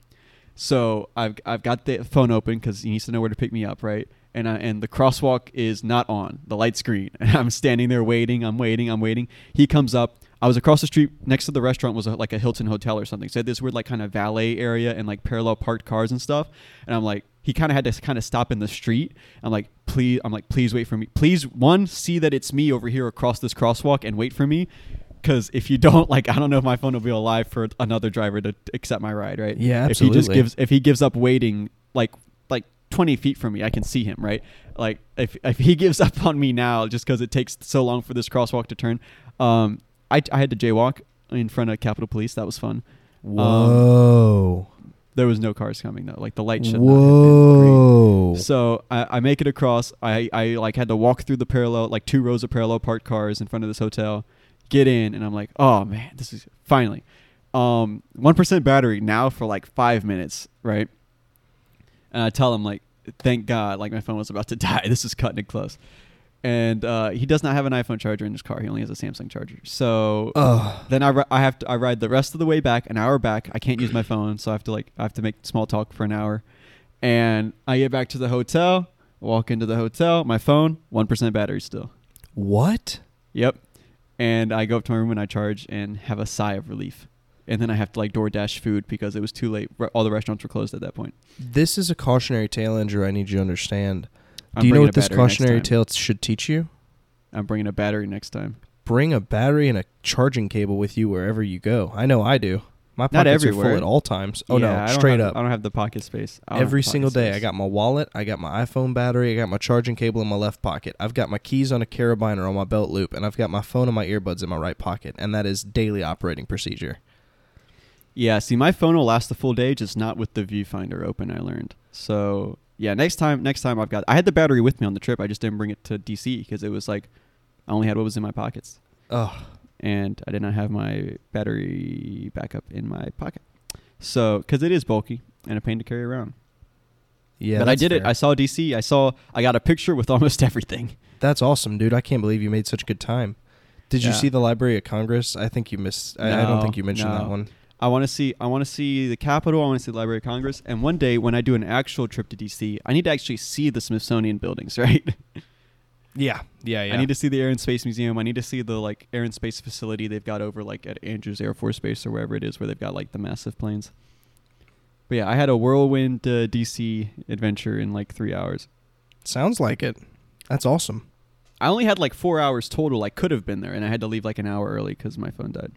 So I've I've got the phone open because he needs to know where to pick me up, right? And I, and the crosswalk is not on the light screen. And *laughs* I'm standing there waiting. I'm waiting. I'm waiting. He comes up. I was across the street next to the restaurant was a, like a Hilton hotel or something. So this weird like kind of valet area and like parallel parked cars and stuff. And I'm like, he kind of had to kind of stop in the street. I'm like, please. I'm like, please wait for me. Please, one, see that it's me over here across this crosswalk and wait for me. Because if you don't, *laughs* like, I don't know if my phone will be alive for another driver to accept my ride, right? Yeah, absolutely. If he just gives, if he gives up waiting, like, like 20 feet from me, I can see him, right? Like, if if he *laughs* gives up on me now, just because it takes so long for this crosswalk to turn, um, I I had to jaywalk in front of Capitol Police. That was fun. Whoa. There was no cars coming though. Like the light should not have been green. Whoa. So I, I make it across. I, I like had to walk through the parallel, like two rows of parallel parked cars in front of this hotel, get in, and I'm like, oh man, this is finally. Um, one percent battery now for like five minutes, right? And I tell him like, thank God, like my phone was about to *laughs* die. This is cutting it close. And uh, he does not have an iPhone charger in his car. He only has a Samsung charger. So Ugh. then I, ri- I have to I ride the rest of the way back, an hour back. I can't use my phone, so I have to like I have to make small talk for an hour. And I get back to the hotel, walk into the hotel, my phone, one percent battery still. What? Yep. And I go up to my room and I charge and have a sigh of relief. And then I have to like DoorDash food because it was too late. All the restaurants were closed at that point. This is a cautionary tale, Andrew. I need you to understand. I'm Do you know what this cautionary tale should teach you? I'm bringing a battery next time. Bring a battery and a charging cable with you wherever you go. I know I do. My pockets are full everywhere. at all times. Oh Yeah, no, straight have- up. I don't have the pocket space. I don't have Every single day, I got my wallet, I got my iPhone battery, I got my charging cable in my left pocket. I've got my keys on a carabiner on my belt loop, and I've got my phone and my earbuds in my right pocket, and that is daily operating procedure. Yeah, see, my phone will last the full day, just not with the viewfinder open. I learned. So yeah, next time, next time I've got. I had the battery with me on the trip. I just didn't bring it to DC because it was like I only had what was in my pockets, Oh, and I did not have my battery backup in my pocket. So because it is bulky and a pain to carry around. yeah. but I did it. I saw DC. I saw. I got a picture with *laughs* almost everything. That's awesome, dude. I can't believe you made such a good time. Did you see the Library of Congress? I think you missed. I, I don't think you mentioned that one. I want to see. I want to see the Capitol. I want to see the Library of Congress. And one day, when I do an actual trip to DC, I need to actually see the Smithsonian buildings, *laughs* right? Yeah, yeah, yeah. I need to see the Air and Space Museum. I need to see the like Air and Space facility they've got over like at Andrews Air Force Base or wherever it is where they've got like the massive planes. But yeah, I had a whirlwind uh, DC adventure in like three hours. Sounds like it. That's awesome. I only had like four hours total. I could have been there, and I had to leave like an hour early because my phone died.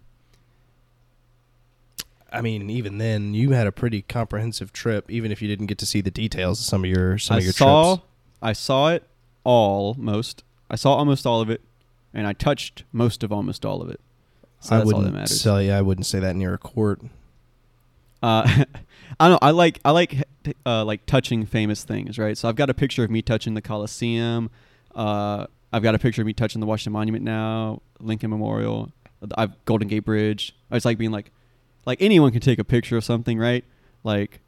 I mean, even then, you had a pretty comprehensive trip, even if you didn't get to see the details of some of your some I of your saw, trips. I saw it all, most. I saw almost all of it, and I touched most of almost all of it. So I that's all that wouldn't say yeah, I wouldn't say that near a court. Uh, *laughs* I don't know. I like I like uh, like touching famous things, right? So I've got a picture of me touching the Coliseum. Uh, I've got a picture of me touching the Washington Monument now, Lincoln Memorial, I've Golden Gate Bridge. I It's like being like, like anyone can take a picture of something, right? Like,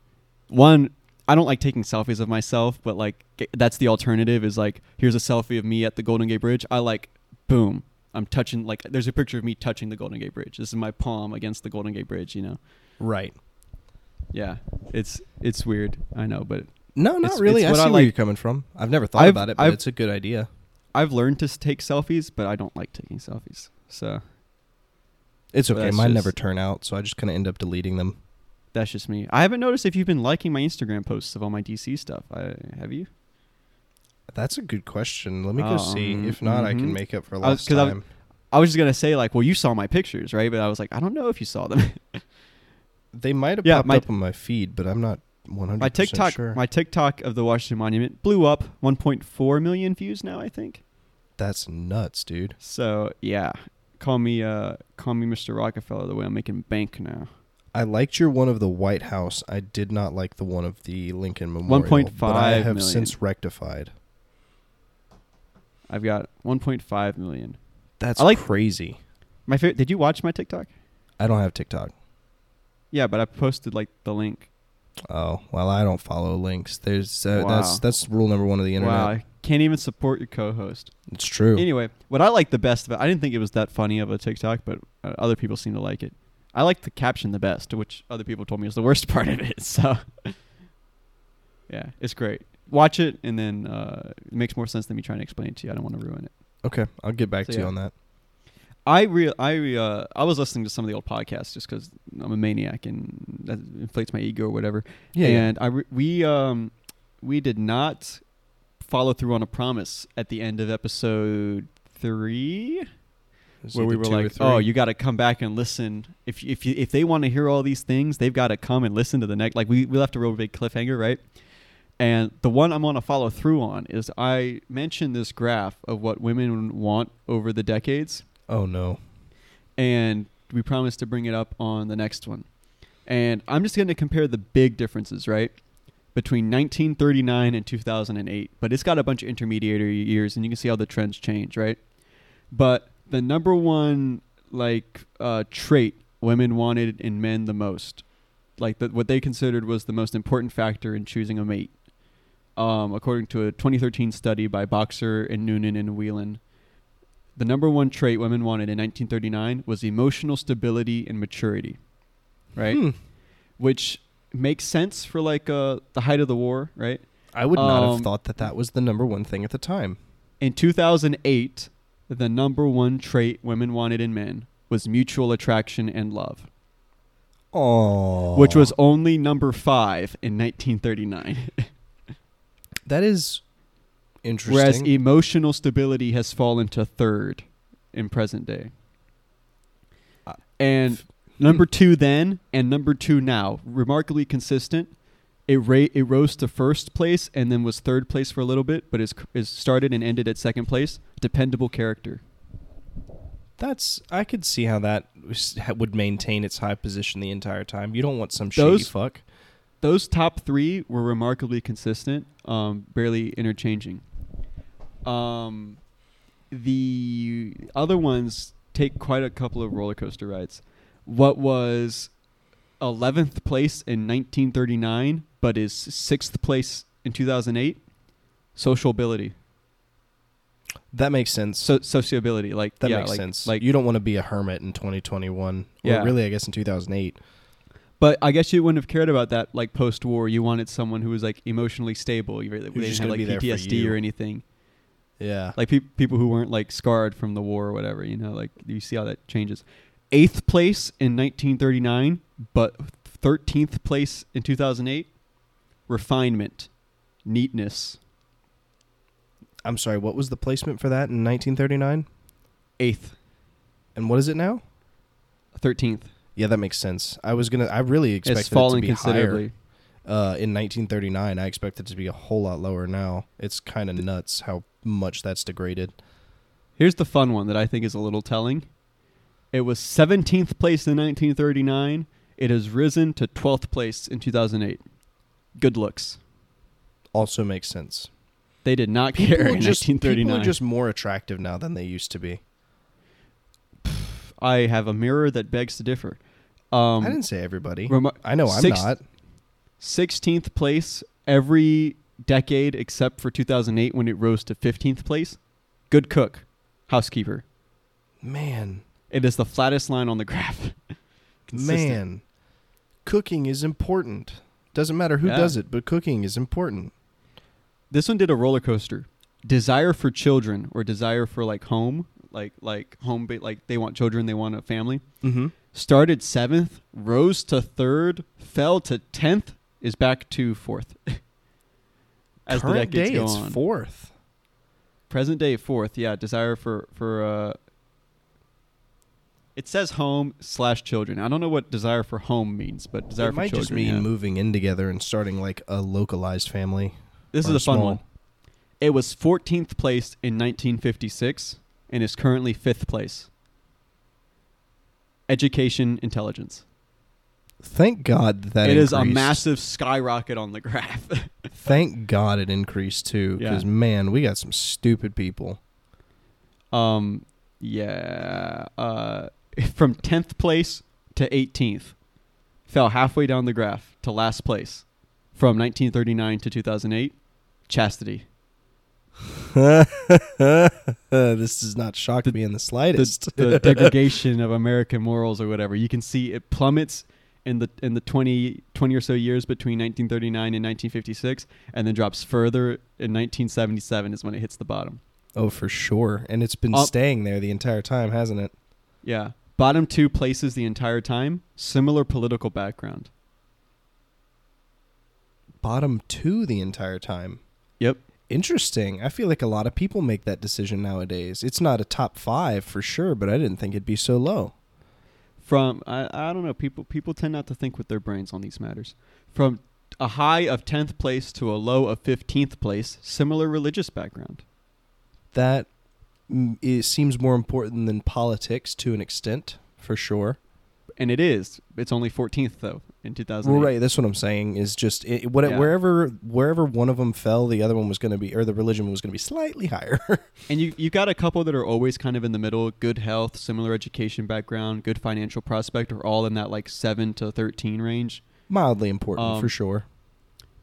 one, I don't like taking selfies of myself, but like that's the alternative. Is like here's a selfie of me at the Golden Gate Bridge. I like, boom, I'm touching like there's a picture of me touching the Golden Gate Bridge. This is my palm against the Golden Gate Bridge. You know. Right. Yeah, it's it's weird. I know, but No, not It's- really. it's I what see I where you're coming from. I've never thought I've- about it, but I've- it's a good idea. I've learned to take selfies, but I don't like taking selfies. So It's okay. that's Mine just- never turn out, so I just kind of end up deleting them. that's just me. I haven't noticed if you've been liking my Instagram posts of all my DC stuff. I, have you? That's a good question. Let me go see. Um, If not, I can make up for I was- lost I was- time. I was just gonna say like, well, you saw my pictures, right? But I was like, I don't know if you saw them. *laughs* They might have Yeah, popped my- up on my feed, but I'm not 100 my TikTok, sure. my TikTok of the Washington Monument blew up 1.4 million views now. I think. That's nuts, dude. So yeah, call me uh call me Mr. Rockefeller. The way I'm making bank now. I liked your one of the White House. I did not like the one of the Lincoln Memorial. 1.5 but I have million. since rectified. I've got 1.5 million. That's I like- crazy. My favorite. Did you watch my TikTok? I don't have TikTok. Yeah, but I posted like the link. Oh well, I don't follow links. There's uh, Wow. that's that's rule number one of the internet. Wow, can't even support your co-host. It's true. Anyway, what I like the best of it, I didn't think it was that funny of a TikTok, but uh, other people seem to like it. I like the caption the best, which other people told me was the worst *laughs* part of it. So, *laughs* yeah, it's great. Watch it, and then uh, it makes more sense than me trying to explain it to you. I don't want to ruin it. okay, I'll get back So, to you on that. I real I uh, I was listening to some of the old podcasts just because I'm a maniac and that inflates my ego or whatever. Yeah, yeah. and I re- we um we did not follow through on a promise at the end of episode three where we were like, "Oh, you got to come back and listen. If if you, if they want to hear all these things, they've got to come and listen to the next." Like we we left a real big cliffhanger, right? And the one I'm going to follow through on is I mentioned this graph of what women want over the decades, Oh no. and we promised to bring it up on the next one. And I'm just going to compare the big differences, right? Between 1939 and 2008. But it's got a bunch of intermediary years, and you can see how the trends change, right? But the number one, like, uh, trait women wanted in men the most, like the, what they considered was the most important factor in choosing a mate, um, according to a 2013 study by Boxer and Noonan and Whelan, the number one trait women wanted in 1939 was emotional stability and maturity, right? Hmm. Which makes sense for like uh, the height of the war, right? I would not Um, have thought that that was the number one thing at the time. In 2008, the number one trait women wanted in men was mutual attraction and love. Oh, which was only number five in 1939. *laughs* that is interesting. Whereas emotional stability has fallen to third in present day. Uh, And number two then and number two now, remarkably consistent. It ra- it rose to first place and then was third place for a little bit, but is is started and ended at second place. Dependable character. That's I could see how that would maintain its high position the entire time. You don't want some Those- shady fuck. Those top three were remarkably consistent, um, barely interchanging. Um, the other ones take quite a couple of roller coaster rides. What was 11th place in 1939, but is sixth place in 2008? Sociability, That makes sense. so sociability, like that yeah, makes like, sense. Like, you don't want to be a hermit in 2021. Yeah. Or really, I guess in 2008. but I guess you wouldn't have cared about that. Like post-war, you wanted someone who was like emotionally stable. You really, they didn't have like be there for PTSD or anything. Yeah. like pe- people who weren't like scarred from the war or whatever you know like you see how that changes eighth place in 1939 but 13th place in 2008 refinement neatness I'm sorry. What was the placement for that in 1939? eighth And what is it now? 13th Yeah, that makes sense. I was gonna. I really expected it's it to be considerably higher. Uh, in 1939, I expect it to be a whole lot lower. Now it's kind of nuts how much that's degraded. here's the fun one that i think is a little telling it was 17th place in 1939 it has risen to 12th place in 2008 good looks Also makes sense. they did not People care in just people are just more attractive now than they used to be. I have a mirror that begs to differ. Um, I didn't say everybody. remo- I know I'm six- not. 16th place every decade except for 2008 when it rose to 15th place. Good cook, housekeeper. Man, It is the flattest line on the graph. *laughs* Man, cooking is important. Doesn't matter who Yeah. does it, but cooking is important. This one did a roller coaster. Desire for children or desire for like home, like like home ba- like they want children, they want a family. Mm-hmm. Started 7th, rose to 3rd, fell to 10th, is back to 4th. *laughs* As Current the decades day, go it's on. fourth. Present day fourth, yeah. Desire for for uh. It says home slash children. I don't know what desire for home means, but desire it for might children. just mean yeah. moving in together and starting like a localized family. This is a fun one. It was 14th place in 1956 and is currently fifth place. Education intelligence. Thank God that, it is a massive skyrocket on the graph. *laughs* Thank God it increased too, because Yeah. man, we got some stupid people. um, yeah. Uh, *laughs* from 10th place to 18th, fell halfway down the graph to last place. From 1939 to 2008, chastity. *laughs* this does not shock me in the the, slightest. the *laughs* degradation of American morals or whatever. You can see it plummets in the in the 20, 20 or so years between 1939 and 1956, and then drops further in 1977 is when it hits the bottom. oh, for sure, and it's been Up- staying there the entire time, hasn't it? Yeah, bottom two places the entire time. Similar political background. Bottom two the entire time. Yep. Interesting. I feel like a lot of people make that decision nowadays. It's not a top five for sure, but I didn't think it'd be so low. From I I don't know people people tend not to think with their brains on these matters. From a high of 10th place to a low of 15th place, similar religious background. That it seems more important than politics to an extent, for sure. And it is. It's only 14th though in 2000. Well, right. That's what I'm saying. Is just it, what Yeah. wherever wherever one of them fell, the other one was going to be, or the religion was going to be slightly higher. *laughs* And you you got a couple that are always kind of in the middle. Good health, similar education background, good financial prospect, are all in that like seven to thirteen range. Mildly important Um, for sure.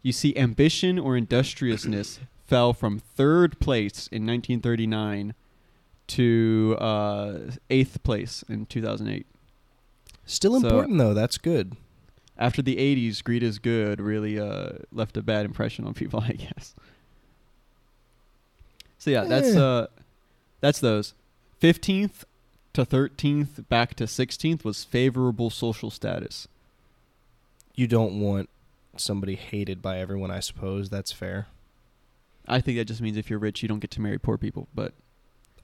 You see, ambition or industriousness *coughs* fell from third place in 1939 to uh, eighth place in 2008. Still so- important though. That's good. After the 80s, greed is good really uh, left a bad impression on *laughs* people, I guess. So yeah, that's Eh. uh, that's those. 15th to 13th back to 16th was favorable social status. You don't want somebody hated by everyone, I suppose. That's fair. I think that just means if you're rich, you don't get to marry poor people. But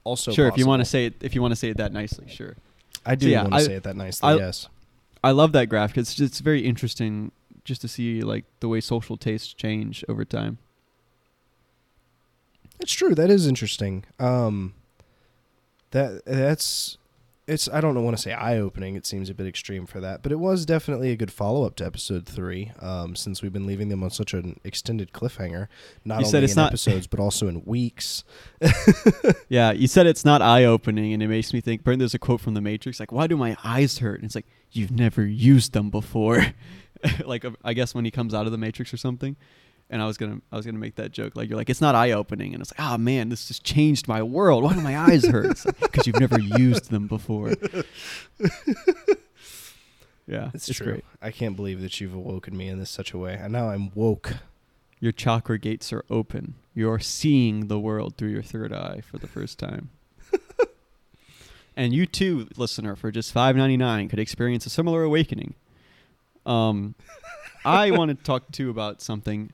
Also, sure, if you want to say it, if you want to say it that nicely, sure. I do so yeah, want to say it that nicely. I- yes. I love that graphic. It's it's very interesting just to see like the way social tastes change over time. It's true. That is interesting. Um, that that's it's. I don't want to say eye opening. It seems a bit extreme for that, but it was definitely a good follow up to episode three. Um, since we've been leaving them on such an extended cliffhanger, not You only in not- episodes but also in weeks. *laughs* *laughs* Yeah, you said it's not eye opening, and it makes me think. Brent, there's a quote from The Matrix, like, "Why do my eyes hurt?" And it's like, "You've never used them before." *laughs* like, I guess when he comes out of the Matrix or something. And I was gonna, I was gonna make that joke. Like, you're like, it's not eye opening, and it's like, oh man, this just changed my world. Why do my eyes hurt? Because you've never used them before. *laughs* yeah, It's, it's true. great. I can't believe that you've awoken me in this such a way, and now I'm woke. Your chakra gates are open. You're seeing the world through your third eye for the first time. *laughs* and you too, listener, for just five ninety nine, could experience a similar awakening. Um, I want to talk too about something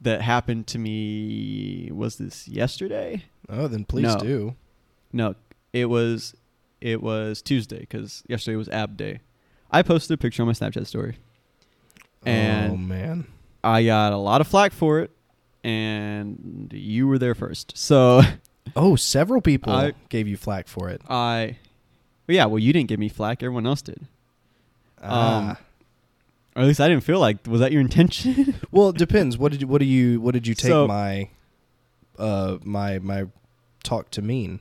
that happened to me. Was this yesterday? Oh, then please No. do. No, it was it was Tuesday because yesterday was Ab Day. I posted a picture on my Snapchat story. And oh man, I got a lot of flack for it, and you were there first. So *laughs* oh, several people I- gave you flack for it. I, well, yeah, well, you didn't give me flack. Everyone else did. Ah. Or at least I didn't feel like. Was that your intention? *laughs* Well, it depends. What did you, what do you what did you take So- my uh my my talk to mean?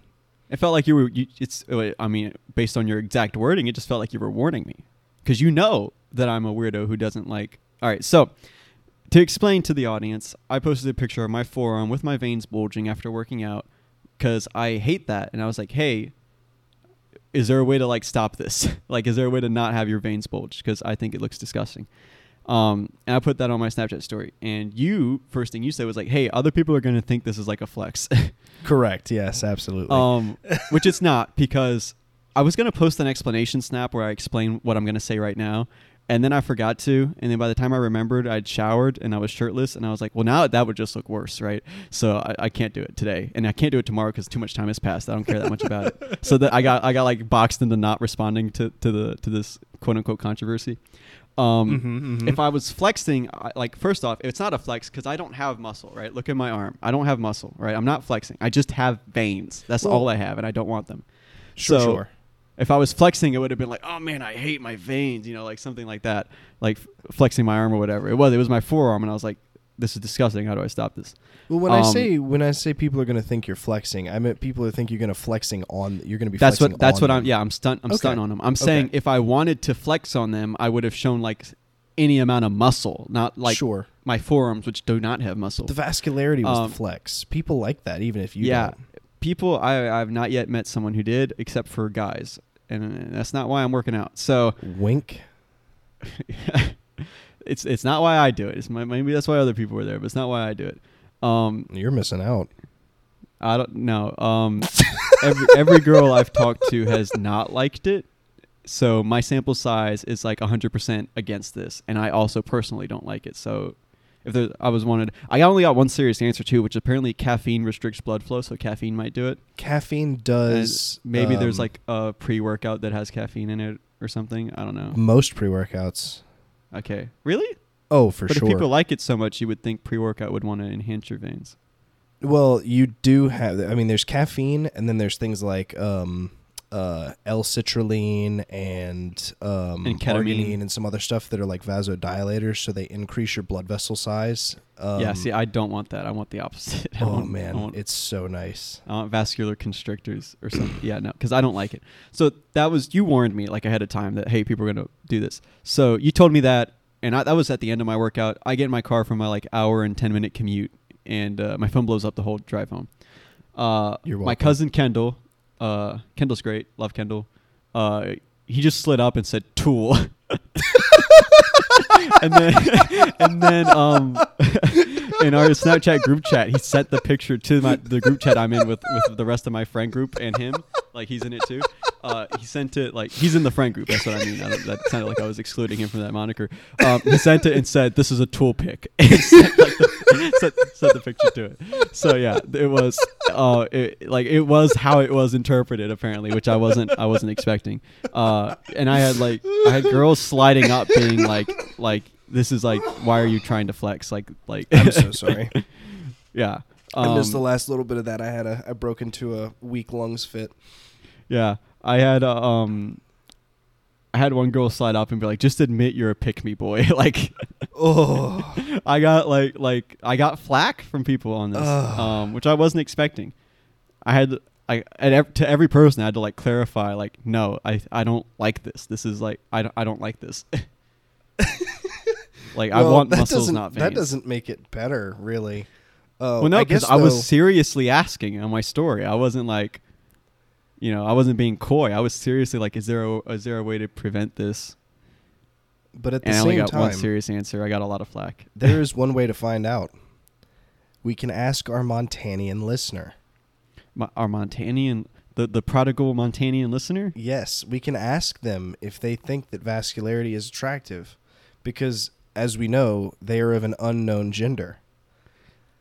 it felt like you were. You, it's. uh, I mean, based on your exact wording, it just felt like you were warning me, because you know that I'm a weirdo who doesn't like. All right, so to explain to the audience, I posted a picture of my forearm with my veins bulging after working out, because I hate that, and I was like, hey. Is there a way to like stop this? *laughs* like, is there a way to not have your veins bulge? Because I think it looks disgusting. Um, and I put that on my Snapchat story. And you, first thing you said was like, "Hey, other people are going to think this is like a flex." *laughs* Correct. Yes, absolutely. um, *laughs* which it's not because I was gonna post an explanation snap where I explain what I'm gonna say right now, and then I forgot to, and then by the time I remembered, I'd showered and I was shirtless, and I was like, well, now that would just look worse, right? So I, I can't do it today, and I can't do it tomorrow because too much time has passed. I don't care that much about it. So that I got I got like boxed into not responding to to the to this quote unquote controversy. Um, Mhm, mhm. if I was flexing, I, like first off, it's not a flex because I don't have muscle, right? Look at my arm. I don't have muscle, right? I'm not flexing. I just have veins. That's Well- all I have, and I don't want them. sure, so- sure. If I was flexing, it would have been like, oh man, I hate my veins, you know, like something like that, like f- flexing my arm or whatever. It was. It was my forearm, and I was like, this is disgusting. How do I stop this? Well, when I um, say when I say people are going to think you're flexing, I meant people who think you're going to flexing on. You're going to be. That's what. That's what them. I'm. Yeah, I'm stunt. I'm Okay. stunting on them. I'm saying Okay. if I wanted to flex on them, I would have shown like any amount of muscle, not like sure. my forearms, which do not have muscle. The vascularity was Um, the flex. People like that, even if you yeah, don't. People. I I've not yet met someone who did, except for guys, and that's not why I'm working out. So Wink. *laughs* it's it's not why I do it. It's my, maybe that's why other people were there, but it's not why I do it. Um, You're missing out. I don't know. Um, *laughs* every every girl I've talked to has not liked it. So my sample size is like 100% against this, and I also personally don't like it. So if there, I was wanted, I only got one serious answer too, which apparently caffeine restricts blood flow, so caffeine might do it. Caffeine And does. maybe there's um, like a pre-workout that has caffeine in it or something. I don't know. most pre-workouts. Okay, really? Oh, for but sure. if people like it so much, you would think pre-workout would want to enhance your veins. Well, you do have. I mean, there's caffeine, and then there's things like um, uh, L-citrulline and um, And ketamine. and some other stuff that are like vasodilators, so they increase your blood vessel size. Um, yeah, see, I don't want that. I want the opposite. *laughs* I oh want- man, want- it's so nice. I want vascular constrictors or something. *clears throat* yeah, no, because I don't like it. So that was you warned me like ahead of time that hey, people are gonna do this. So you told me that, and I, that was at the end of my workout. I get in my car from my like hour and ten minute commute, and uh, my phone blows up the whole drive home. Uh, You're my cousin Kendall, uh, Kendall's great, love Kendall. Uh, he just slid up and said "tool," *laughs* and then and then um *laughs* in our Snapchat group chat, he sent the picture to my the group chat I'm in with with the rest of my friend group and him, like he's in it too. uh, he sent it like he's in the friend group. That's what I mean. I that sounded like I was excluding him from that moniker. Um, he sent it and said, "This is a tool pick." *laughs* sent, like, the, *laughs* sent, sent the picture to it. So yeah, it was uh, it, like it was how it was interpreted apparently, which I wasn't I wasn't expecting. Uh, and I had like I had girls sliding up, being like like this is like why are you trying to flex like like I'm so sorry. *laughs* yeah. I missed the Um, last little bit of that. I had a I broke into a weak lungs fit. Yeah, I had uh, um, I had one girl slide up and be like, "Just admit you're a pick me boy." *laughs* like, Oh, I got like like I got flack from people on this, um, which I wasn't expecting. I had I at ev- to every person I had to like clarify like, no, I I don't like this. This is like I don't I don't like this. *laughs* like I Well, want that muscles, doesn't- not veins. That doesn't make it better, really. Oh, well, no, I because guess I, though, was seriously asking on my story. I wasn't like, you know, I wasn't being coy. I was seriously like, is there a is there a way to prevent this? but at the And I only same got one serious answer. I got a lot of flack. *laughs* there is *laughs* one way to find out. We can ask our Montanian listener. My, our Montanian, the the prodigal Montanian listener. Yes, we can ask them if they think that vascularity is attractive, because as we know, they are of an unknown gender.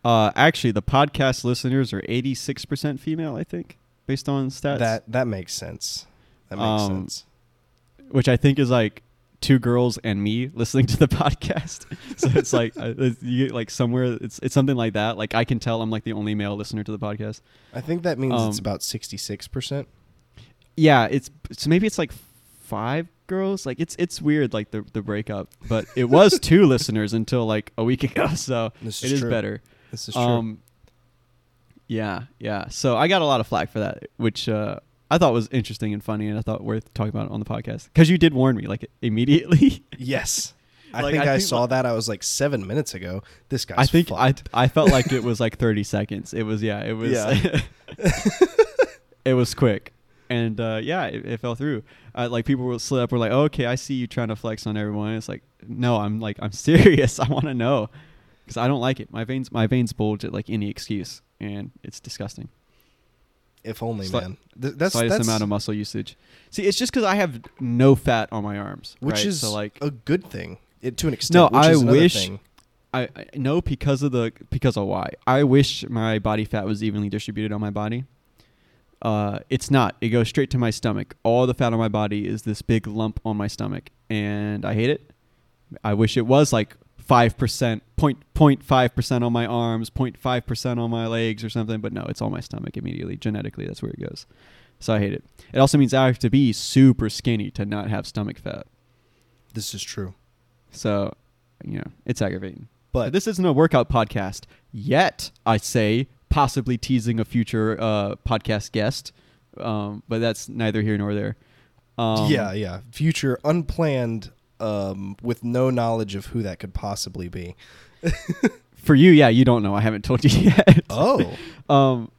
Uh, actually, the podcast listeners are eighty six percent female. I think, based on stats. That that makes sense. That makes Um, sense. which I think is like two girls and me *laughs* listening to the podcast. *laughs* so it's like uh, it's, you get like somewhere it's it's something like that. Like I can tell I'm like the only male listener to the podcast. I think that means it's um, about sixty-six percent. Yeah, it's so maybe it's like five girls. Like it's it's weird like the the breakup, but it was *laughs* two listeners until like a week ago. So This it is is true. better. This is true. Yeah, yeah. So I got a lot of flack for that, which uh, I thought was interesting and funny, and I thought worth talking about on the podcast because you did warn me like immediately. *laughs* yes, I like, think I I, think saw like- that. I was like seven minutes ago. This guy. I think I fucked. I felt like it *laughs* was like 30 seconds. It was yeah, it was Yeah. *laughs* it was quick. And uh, yeah, it, it fell through. Uh, like people were slid up were like, oh, "Okay, I see you trying to flex on everyone." It's like, "No, I'm like I'm serious. I want to know." Cuz I don't like it. My veins my veins bulge at like any excuse and it's disgusting. if only, Sli- man. Th- that's Slightest that's amount of muscle usage. See, it's just cuz I have no fat on my arms, which right? is so like a good thing. It, to an extent. No, which I is wish- thing. I, I no because of the because of why. I wish my body fat was evenly distributed on my body. Uh, it's not. It goes straight to my stomach. All the fat on my body is this big lump on my stomach, and I hate it. I wish it was like five percent, point point five percent on my arms, 05 percent on my legs, or something. But no, it's all my stomach immediately. Genetically, that's where it goes. So I hate it. It also means I have to be super skinny to not have stomach fat. This is true. So, you know, it's aggravating. But But this isn't a workout podcast yet. I say possibly teasing a future uh, podcast guest, um, but that's neither here nor there. Um, yeah, yeah. Future unplanned, um, with no knowledge of who that could possibly be. *laughs* For you, yeah, you don't know. I haven't told you *laughs* yet. Oh, *laughs* um,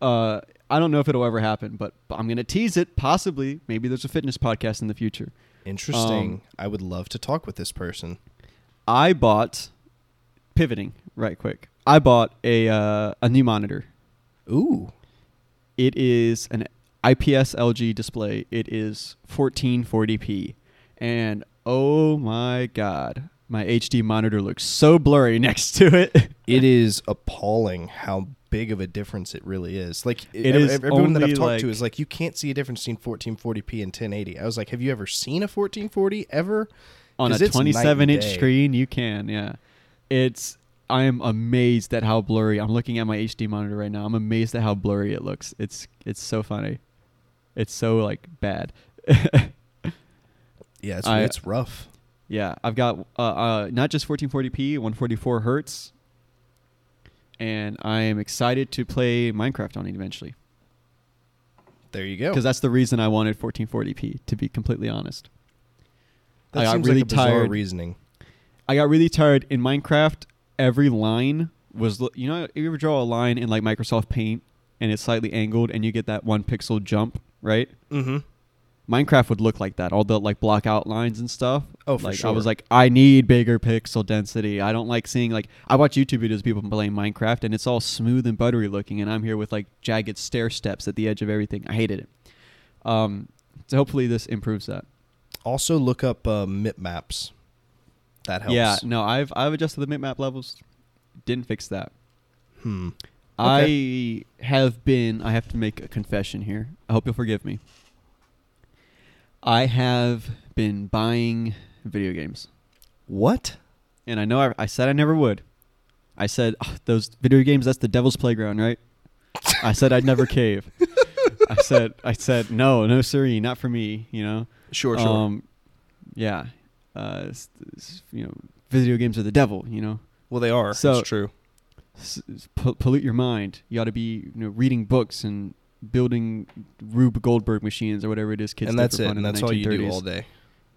uh, I don't know if it'll ever happen, but I'm gonna tease it. Possibly, maybe there's a fitness podcast in the future. interesting. Um, I would love to talk with this person. I bought pivoting right quick. I bought a uh, a new monitor. Ooh, It is an IPS LG display. It is 1440p. And oh my god, my HD monitor looks so blurry *laughs* next to it. it is appalling how big of a difference it really is. Like It ev- is everyone that I've talked to is like, you can't see a difference between 1440p and 1080. I was like, have you ever seen a 1440 ever? On a 'Cause it's 27 inch day. screen, you can, yeah. It's I am amazed at how blurry. I'm looking at my HD monitor right now. I'm amazed at how blurry it looks. It's it's so funny. It's so like bad. *laughs* Yeah, it's I- it's rough. Yeah, I've got uh, uh, not just 1440p, 144 hertz, and I am excited to play Minecraft on it eventually There you go. because that's the reason I wanted 1440p. To be completely honest, That I got seems really like a bizarre tired. reasoning. I got really tired in Minecraft. Every line was you know if you ever draw a line in like Microsoft Paint and it's slightly angled and you get that one pixel jump, right? Mm-hmm. Minecraft would look like that, all the like block outlines and stuff. Oh, for like sure. I was like, I need bigger pixel density. I don't like seeing like I watch YouTube videos of people playing Minecraft and it's all smooth and buttery looking, and I'm here with like jagged stair steps at the edge of everything. I hated it. Um, So hopefully this improves that. Also, look up uh, mip maps. That helps. Yeah, no, I've I've adjusted the mip map levels. Didn't fix that. Hmm. I have been. I have to make a confession here. I hope you'll forgive me. I have been buying video games, What? and I know I, I said I never would. I said "Ugh, those video games. That's the devil's playground, right? I said I'd never cave. I said I said no, no, siree, not for me. You know. Sure, Um, yeah. Uh, s- s- you know, video games are the devil. You know. well, they are. so- it's true. s- s- pollute your mind. You ought to be you know reading books and building Rube Goldberg machines or whatever it is kids and that's it. And that's all you do 1930s. all day.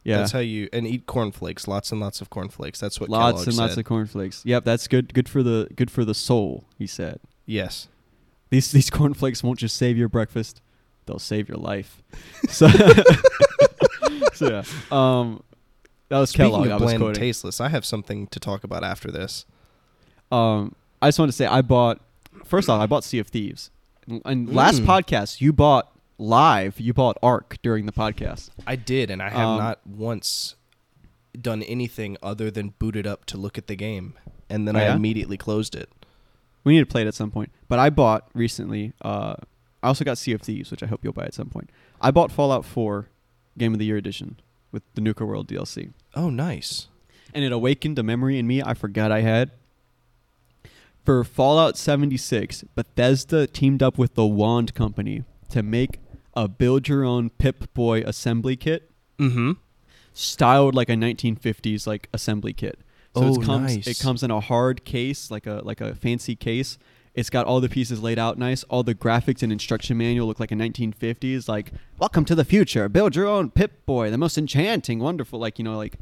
Yeah, That's how you and eat cornflakes. Lots and lots of cornflakes. That's what lots Kellogg and lots said. of cornflakes. Yep, that's good. Good for the good for the soul. He said yes. these *laughs* these cornflakes won't just save your breakfast; they'll save your life. *laughs* So, *laughs* so yeah, um, that was Speaking Kellogg. I of was bland quoting. tasteless, I have something to talk about after this. Um, I just want to say I bought. First off, I bought Sea of Thieves. And- And last Mm. podcast, you bought live. You bought ARK during the podcast. I did, and I have Um, not once done anything other than boot it up to look at the game, and then Oh, I yeah? immediately closed it. We need to play it at some point. But I bought recently. Uh, I also got Sea of Thieves, which I hope you'll buy at some point. I bought Fallout 4 Game of the Year edition with the Nuka World DLC, Oh, nice. and it awakened a memory in me I forgot I had. For Fallout 76, Bethesda teamed up with the Wand Company to make a build-your-own Pip-Boy assembly kit. Mm-hmm. styled like a 1950s like assembly kit. So Oh, it comes nice. it comes in a hard case, like a like a fancy case. It's got all the pieces laid out nice. All the graphics and instruction manual look like a 1950s like welcome to the future. Build your own Pip Boy, the most enchanting, wonderful like you know like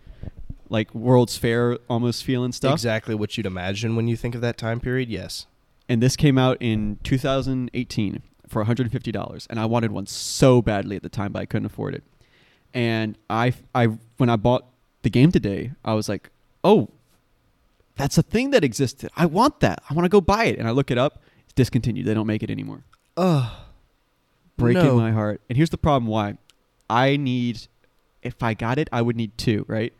like World's Fair almost feeling stuff. Exactly what you'd imagine when you think of that time period. Yes. And this came out in 2018 for $150 and I wanted one so badly at the time but I couldn't afford it. And I I when I bought the game today, I was like, "Oh, that's a thing that existed. I want that. I want to go buy it." And I look it up, it's discontinued. They don't make it anymore. Ugh. Breaking No. my heart. And here's the problem why. I need if I got it, I would need two, right?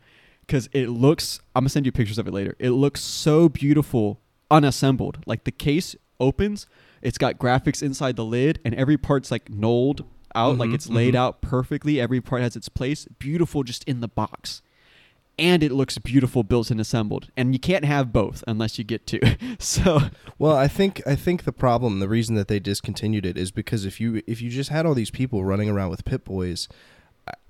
Cuz it looks I'm going to send you pictures of it later. It looks so beautiful unassembled. Like the case opens, it's got graphics inside the lid and every part's like knolled out, like Mhm, it's laid mhm. out perfectly. Every part has its place. Beautiful just in the box. And it looks beautiful built and assembled. And you can't have both unless you get two. *laughs* so Well, I think I think the problem, the reason that they discontinued it, is because if you if you just had all these people running around with Pip Boys,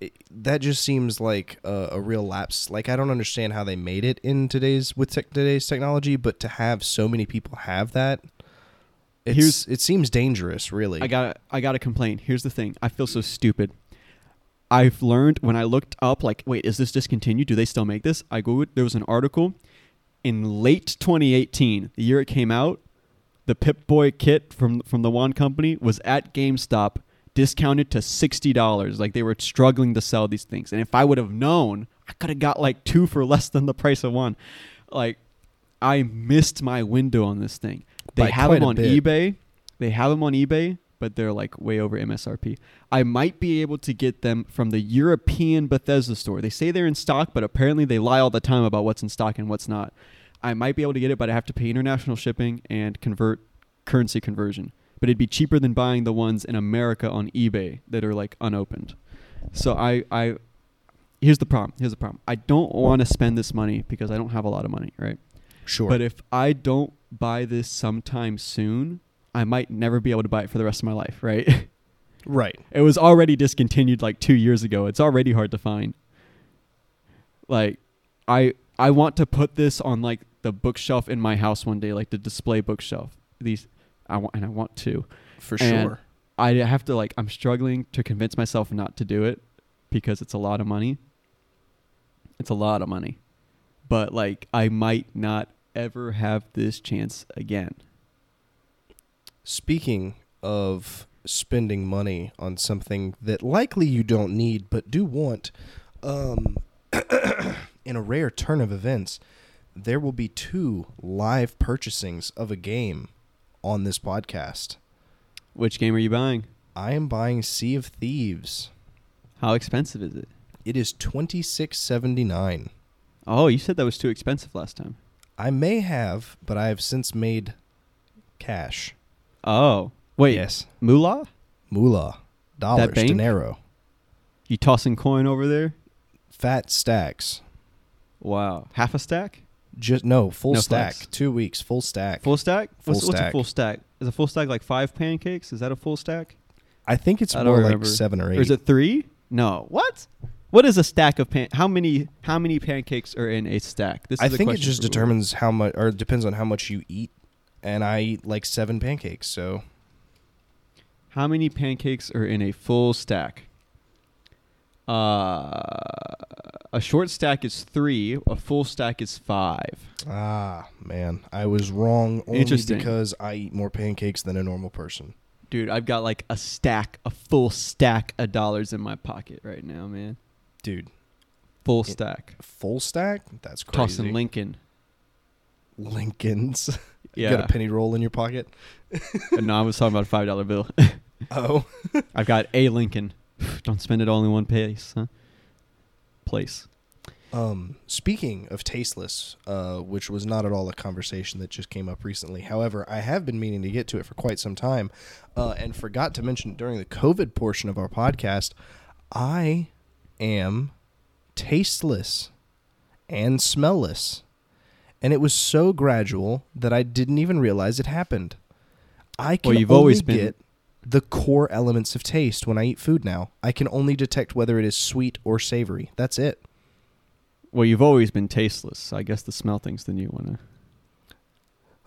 it, that just seems like a, a real lapse. Like I don't understand how they made it in today's with tech today's technology, but to have so many people have that, it's, Here's- it seems dangerous. Really, I got I got to complain. Here's the thing. I feel so stupid. I've learned when I looked up like, wait, is this discontinued? Do they still make this? I googled. There was an article in late 2018, the year it came out. The Pip Boy kit from from the Wand Company was at GameStop discounted to sixty dollars. Like they were struggling to sell these things, and if I would have known, I could have got like two for less than the price of one. Like I missed my window on this thing. They By have them on bit. eBay. They have them on eBay, but they're like way over MSRP. I might be able to get them from the European Bethesda store. They say they're in stock, but apparently they lie all the time about what's in stock and what's not. I might be able to get it, but I have to pay international shipping and convert currency conversion. But it'd be cheaper than buying the ones in America on eBay that are like unopened. So I, I here's the problem. Here's the problem. I don't want to spend this money because I don't have a lot of money, right? sure. But if I don't buy this sometime soon, I might never be able to buy it for the rest of my life, right? *laughs* right. it was already discontinued like 2 years ago. It's already hard to find. Like I I want to put this on like the bookshelf in my house one day, like the display bookshelf. These I want and I want to. For And- sure. I have to like I'm struggling to convince myself not to do it because it's a lot of money. It's a lot of money. But like I might not ever have this chance again. Speaking of spending money on something that likely you don't need but do want, um, *coughs* in a rare turn of events, there will be two live purchasings of a game on this podcast. Which game are you buying? I am buying Sea of Thieves. How expensive is it? It is twenty six seventy nine. Oh, you said that was too expensive last time. I may have, but I have since made cash. Oh, wait. Yes. Moolah? Moolah. Dollars. Dinero. You tossing coin over there? Fat stacks. Wow. Half a stack? Just no, full No stack. flex. Two weeks, full stack. Full stack? Full what's, what's a full stack? Is a full stack like five pancakes? Is that a full stack? I think it's I more like seven or eight. Or is it three? No. What? What is a stack of pan? How many? How many pancakes are in a stack? This is I think it just determines how much, or depends on how much you eat. And I eat like seven pancakes, so How many pancakes are in a full stack? Uh, a short stack is three. A full stack is five. ah man, I was wrong only Interesting. because I eat more pancakes than a normal person. Dude, I've got like a stack, a full stack of dollars in my pocket right now, man. Dude, Full It- stack. full stack? That's crazy. Tossing Lincoln. Lincolns. *laughs* you got a penny roll in your pocket? *laughs* no, I was talking about a five dollar bill. *laughs* Oh, I've got a Lincoln. *sighs* Don't spend it all in one place, huh? Place. Um, speaking of tasteless, uh, which was not at all a conversation that just came up recently. However, I have been meaning to get to it for quite some time, uh, and forgot to mention during the COVID portion of our podcast, I am tasteless and smellless, and it was so gradual that I didn't even realize it happened. I can Well, you've always been- get the core elements of taste when I eat food now. I can only detect whether it is sweet or savory. That's it. Well, you've always been tasteless. So I guess the smell thing's the new one.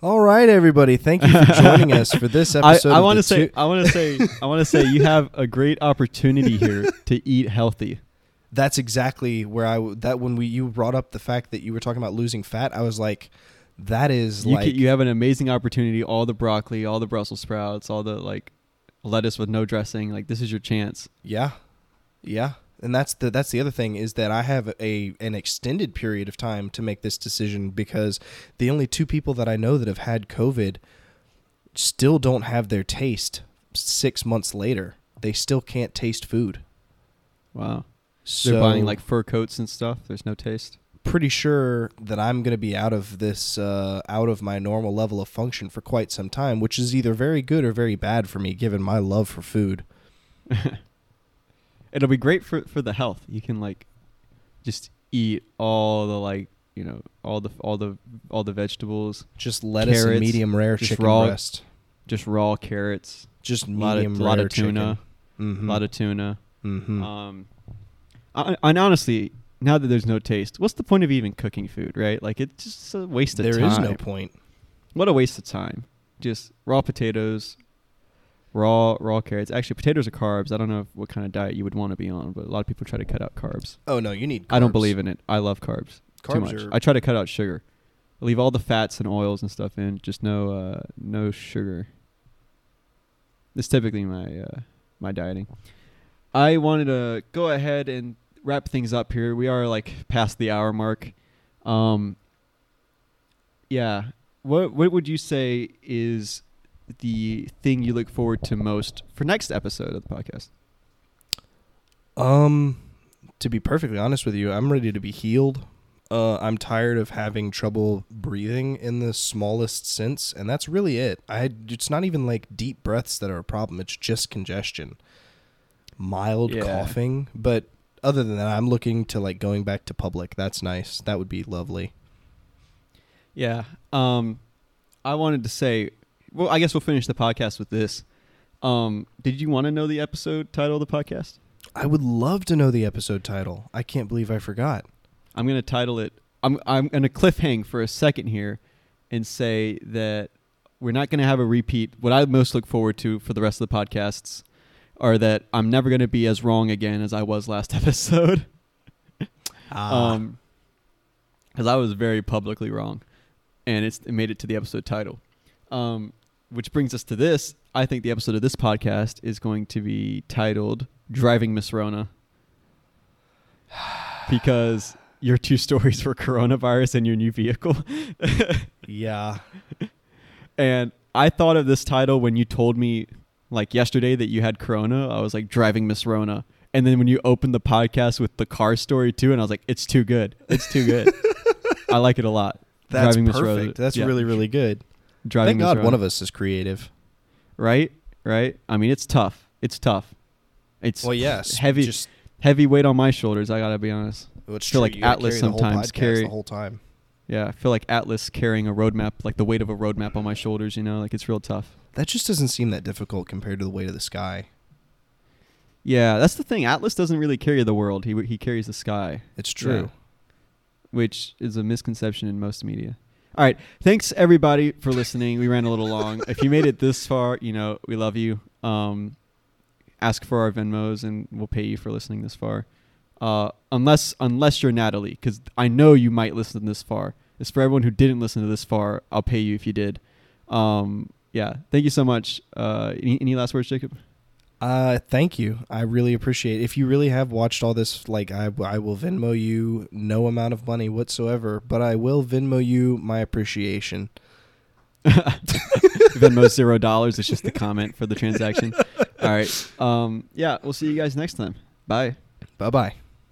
All right, everybody. Thank you for joining us for this *laughs* episode. I of want to say, Two- I want to say, I want to say, you have a great opportunity here to eat healthy. that's exactly where I w- that when we you brought up the fact that you were talking about losing fat, I was like, that is You like can, you have an amazing opportunity. All the broccoli, all the Brussels sprouts, all the like lettuce with no dressing. Like this is your chance. yeah, yeah. And that's the that's the other thing is that I have a an extended period of time to make this decision because the only two people that I know that have had COVID still don't have their taste six months later. They still can't taste food. Wow. So They're buying like fur coats and stuff. There's no taste. Pretty sure that I'm going to be out of this, uh, out of my normal level of function for quite some time, which is either very good or very bad for me, given my love for food. *laughs* It'll be great for for the health. You can like just eat all the like you know all the all the all the vegetables, Just lettuce Carrots, and medium rare just chicken raw breast. just raw carrots, Just a lot medium of rare lot of tuna, Mm-hmm. a lot of tuna. mm-hmm. Um, I, and honestly, now that there's no taste, what's the point of even cooking food, right? Like it's just a waste of There time. There is no point. What a waste of time. Just raw potatoes, raw raw carrots. Actually, potatoes are carbs. I don't know what kind of diet you would want to be on, but a lot of people try to cut out carbs. Oh no, you need. Carbs. I don't believe in it. I love carbs, too Carbs much. are- I try to cut out sugar. I leave all the fats and oils and stuff in. Just no uh, no sugar. This typically my uh, my dieting. I wanted to go ahead and wrap things up here. We are like past the hour mark. Um, yeah. What what would you say is the thing you look forward to most for next episode of the podcast? Um, to be perfectly honest with you, I'm ready to be healed. Uh, I'm tired of having trouble breathing in the smallest sense, and that's really it. I it's not even like deep breaths that are a problem. It's just congestion, mild Yeah. coughing. But other than that, I'm looking to like going back to public. That's nice. That would be lovely. Yeah. Um, I wanted to say, well, I guess we'll finish the podcast with this. Um, did you want to know the episode title of the podcast? I would love to know the episode title. I can't believe I forgot. I'm going to title it. I'm I'm going to cliffhang for a second here, and say that we're not going to have a repeat. What I most look forward to for the rest of the podcasts are that I'm never going to be as wrong again as I was last *laughs* episode. Ah, Um, because I was very publicly wrong, and it's it made it to the episode title. Um, which brings us to this. I think the episode of this podcast is going to be titled "Driving Miss Rona," *sighs* because your two stories were coronavirus and your new vehicle. *laughs* yeah. And I thought of this title when you told me like yesterday that you had corona. I was like driving Miss Rona. And then when you opened the podcast with the car story too, and I was like, it's too good. It's too good. *laughs* I like it a lot. That's Driving perfect. That's yeah. really really good. Driving Thank Miss God Rose. one of us is creative. right, right. I mean, it's tough. It's tough. It's Well, yes, heavy, Just heavy weight on my shoulders. I gotta be honest. well, it's feel true. like Atlas carry sometimes podcast carry- the whole time. Yeah, I feel like Atlas carrying a roadmap, like the weight of a roadmap on my shoulders. You know, like it's real tough. That just doesn't seem that difficult compared to the weight of the sky. Yeah, that's the thing. Atlas doesn't really carry the world. He he carries the sky. It's true. Yeah. which is a misconception in most media. All right, thanks everybody for listening. We ran a little long. if you made it this far, you know we love you. Um, ask for our Venmos, and we'll pay you for listening this far. Uh, unless unless you're Natalie, because I know you might listen this far. It's for everyone who didn't listen to this far. I'll pay you if you did. Um, yeah, thank you so much. Uh, any, any last words, Jacob? Uh, thank you. I really appreciate. it. If you really have watched all this, like I, I will Venmo you no amount of money whatsoever, but I will Venmo you my appreciation. *laughs* Venmo zero dollars. It's just the comment for the transaction. *laughs* All right. Um, yeah, we'll see you guys next time. Bye. Bye bye.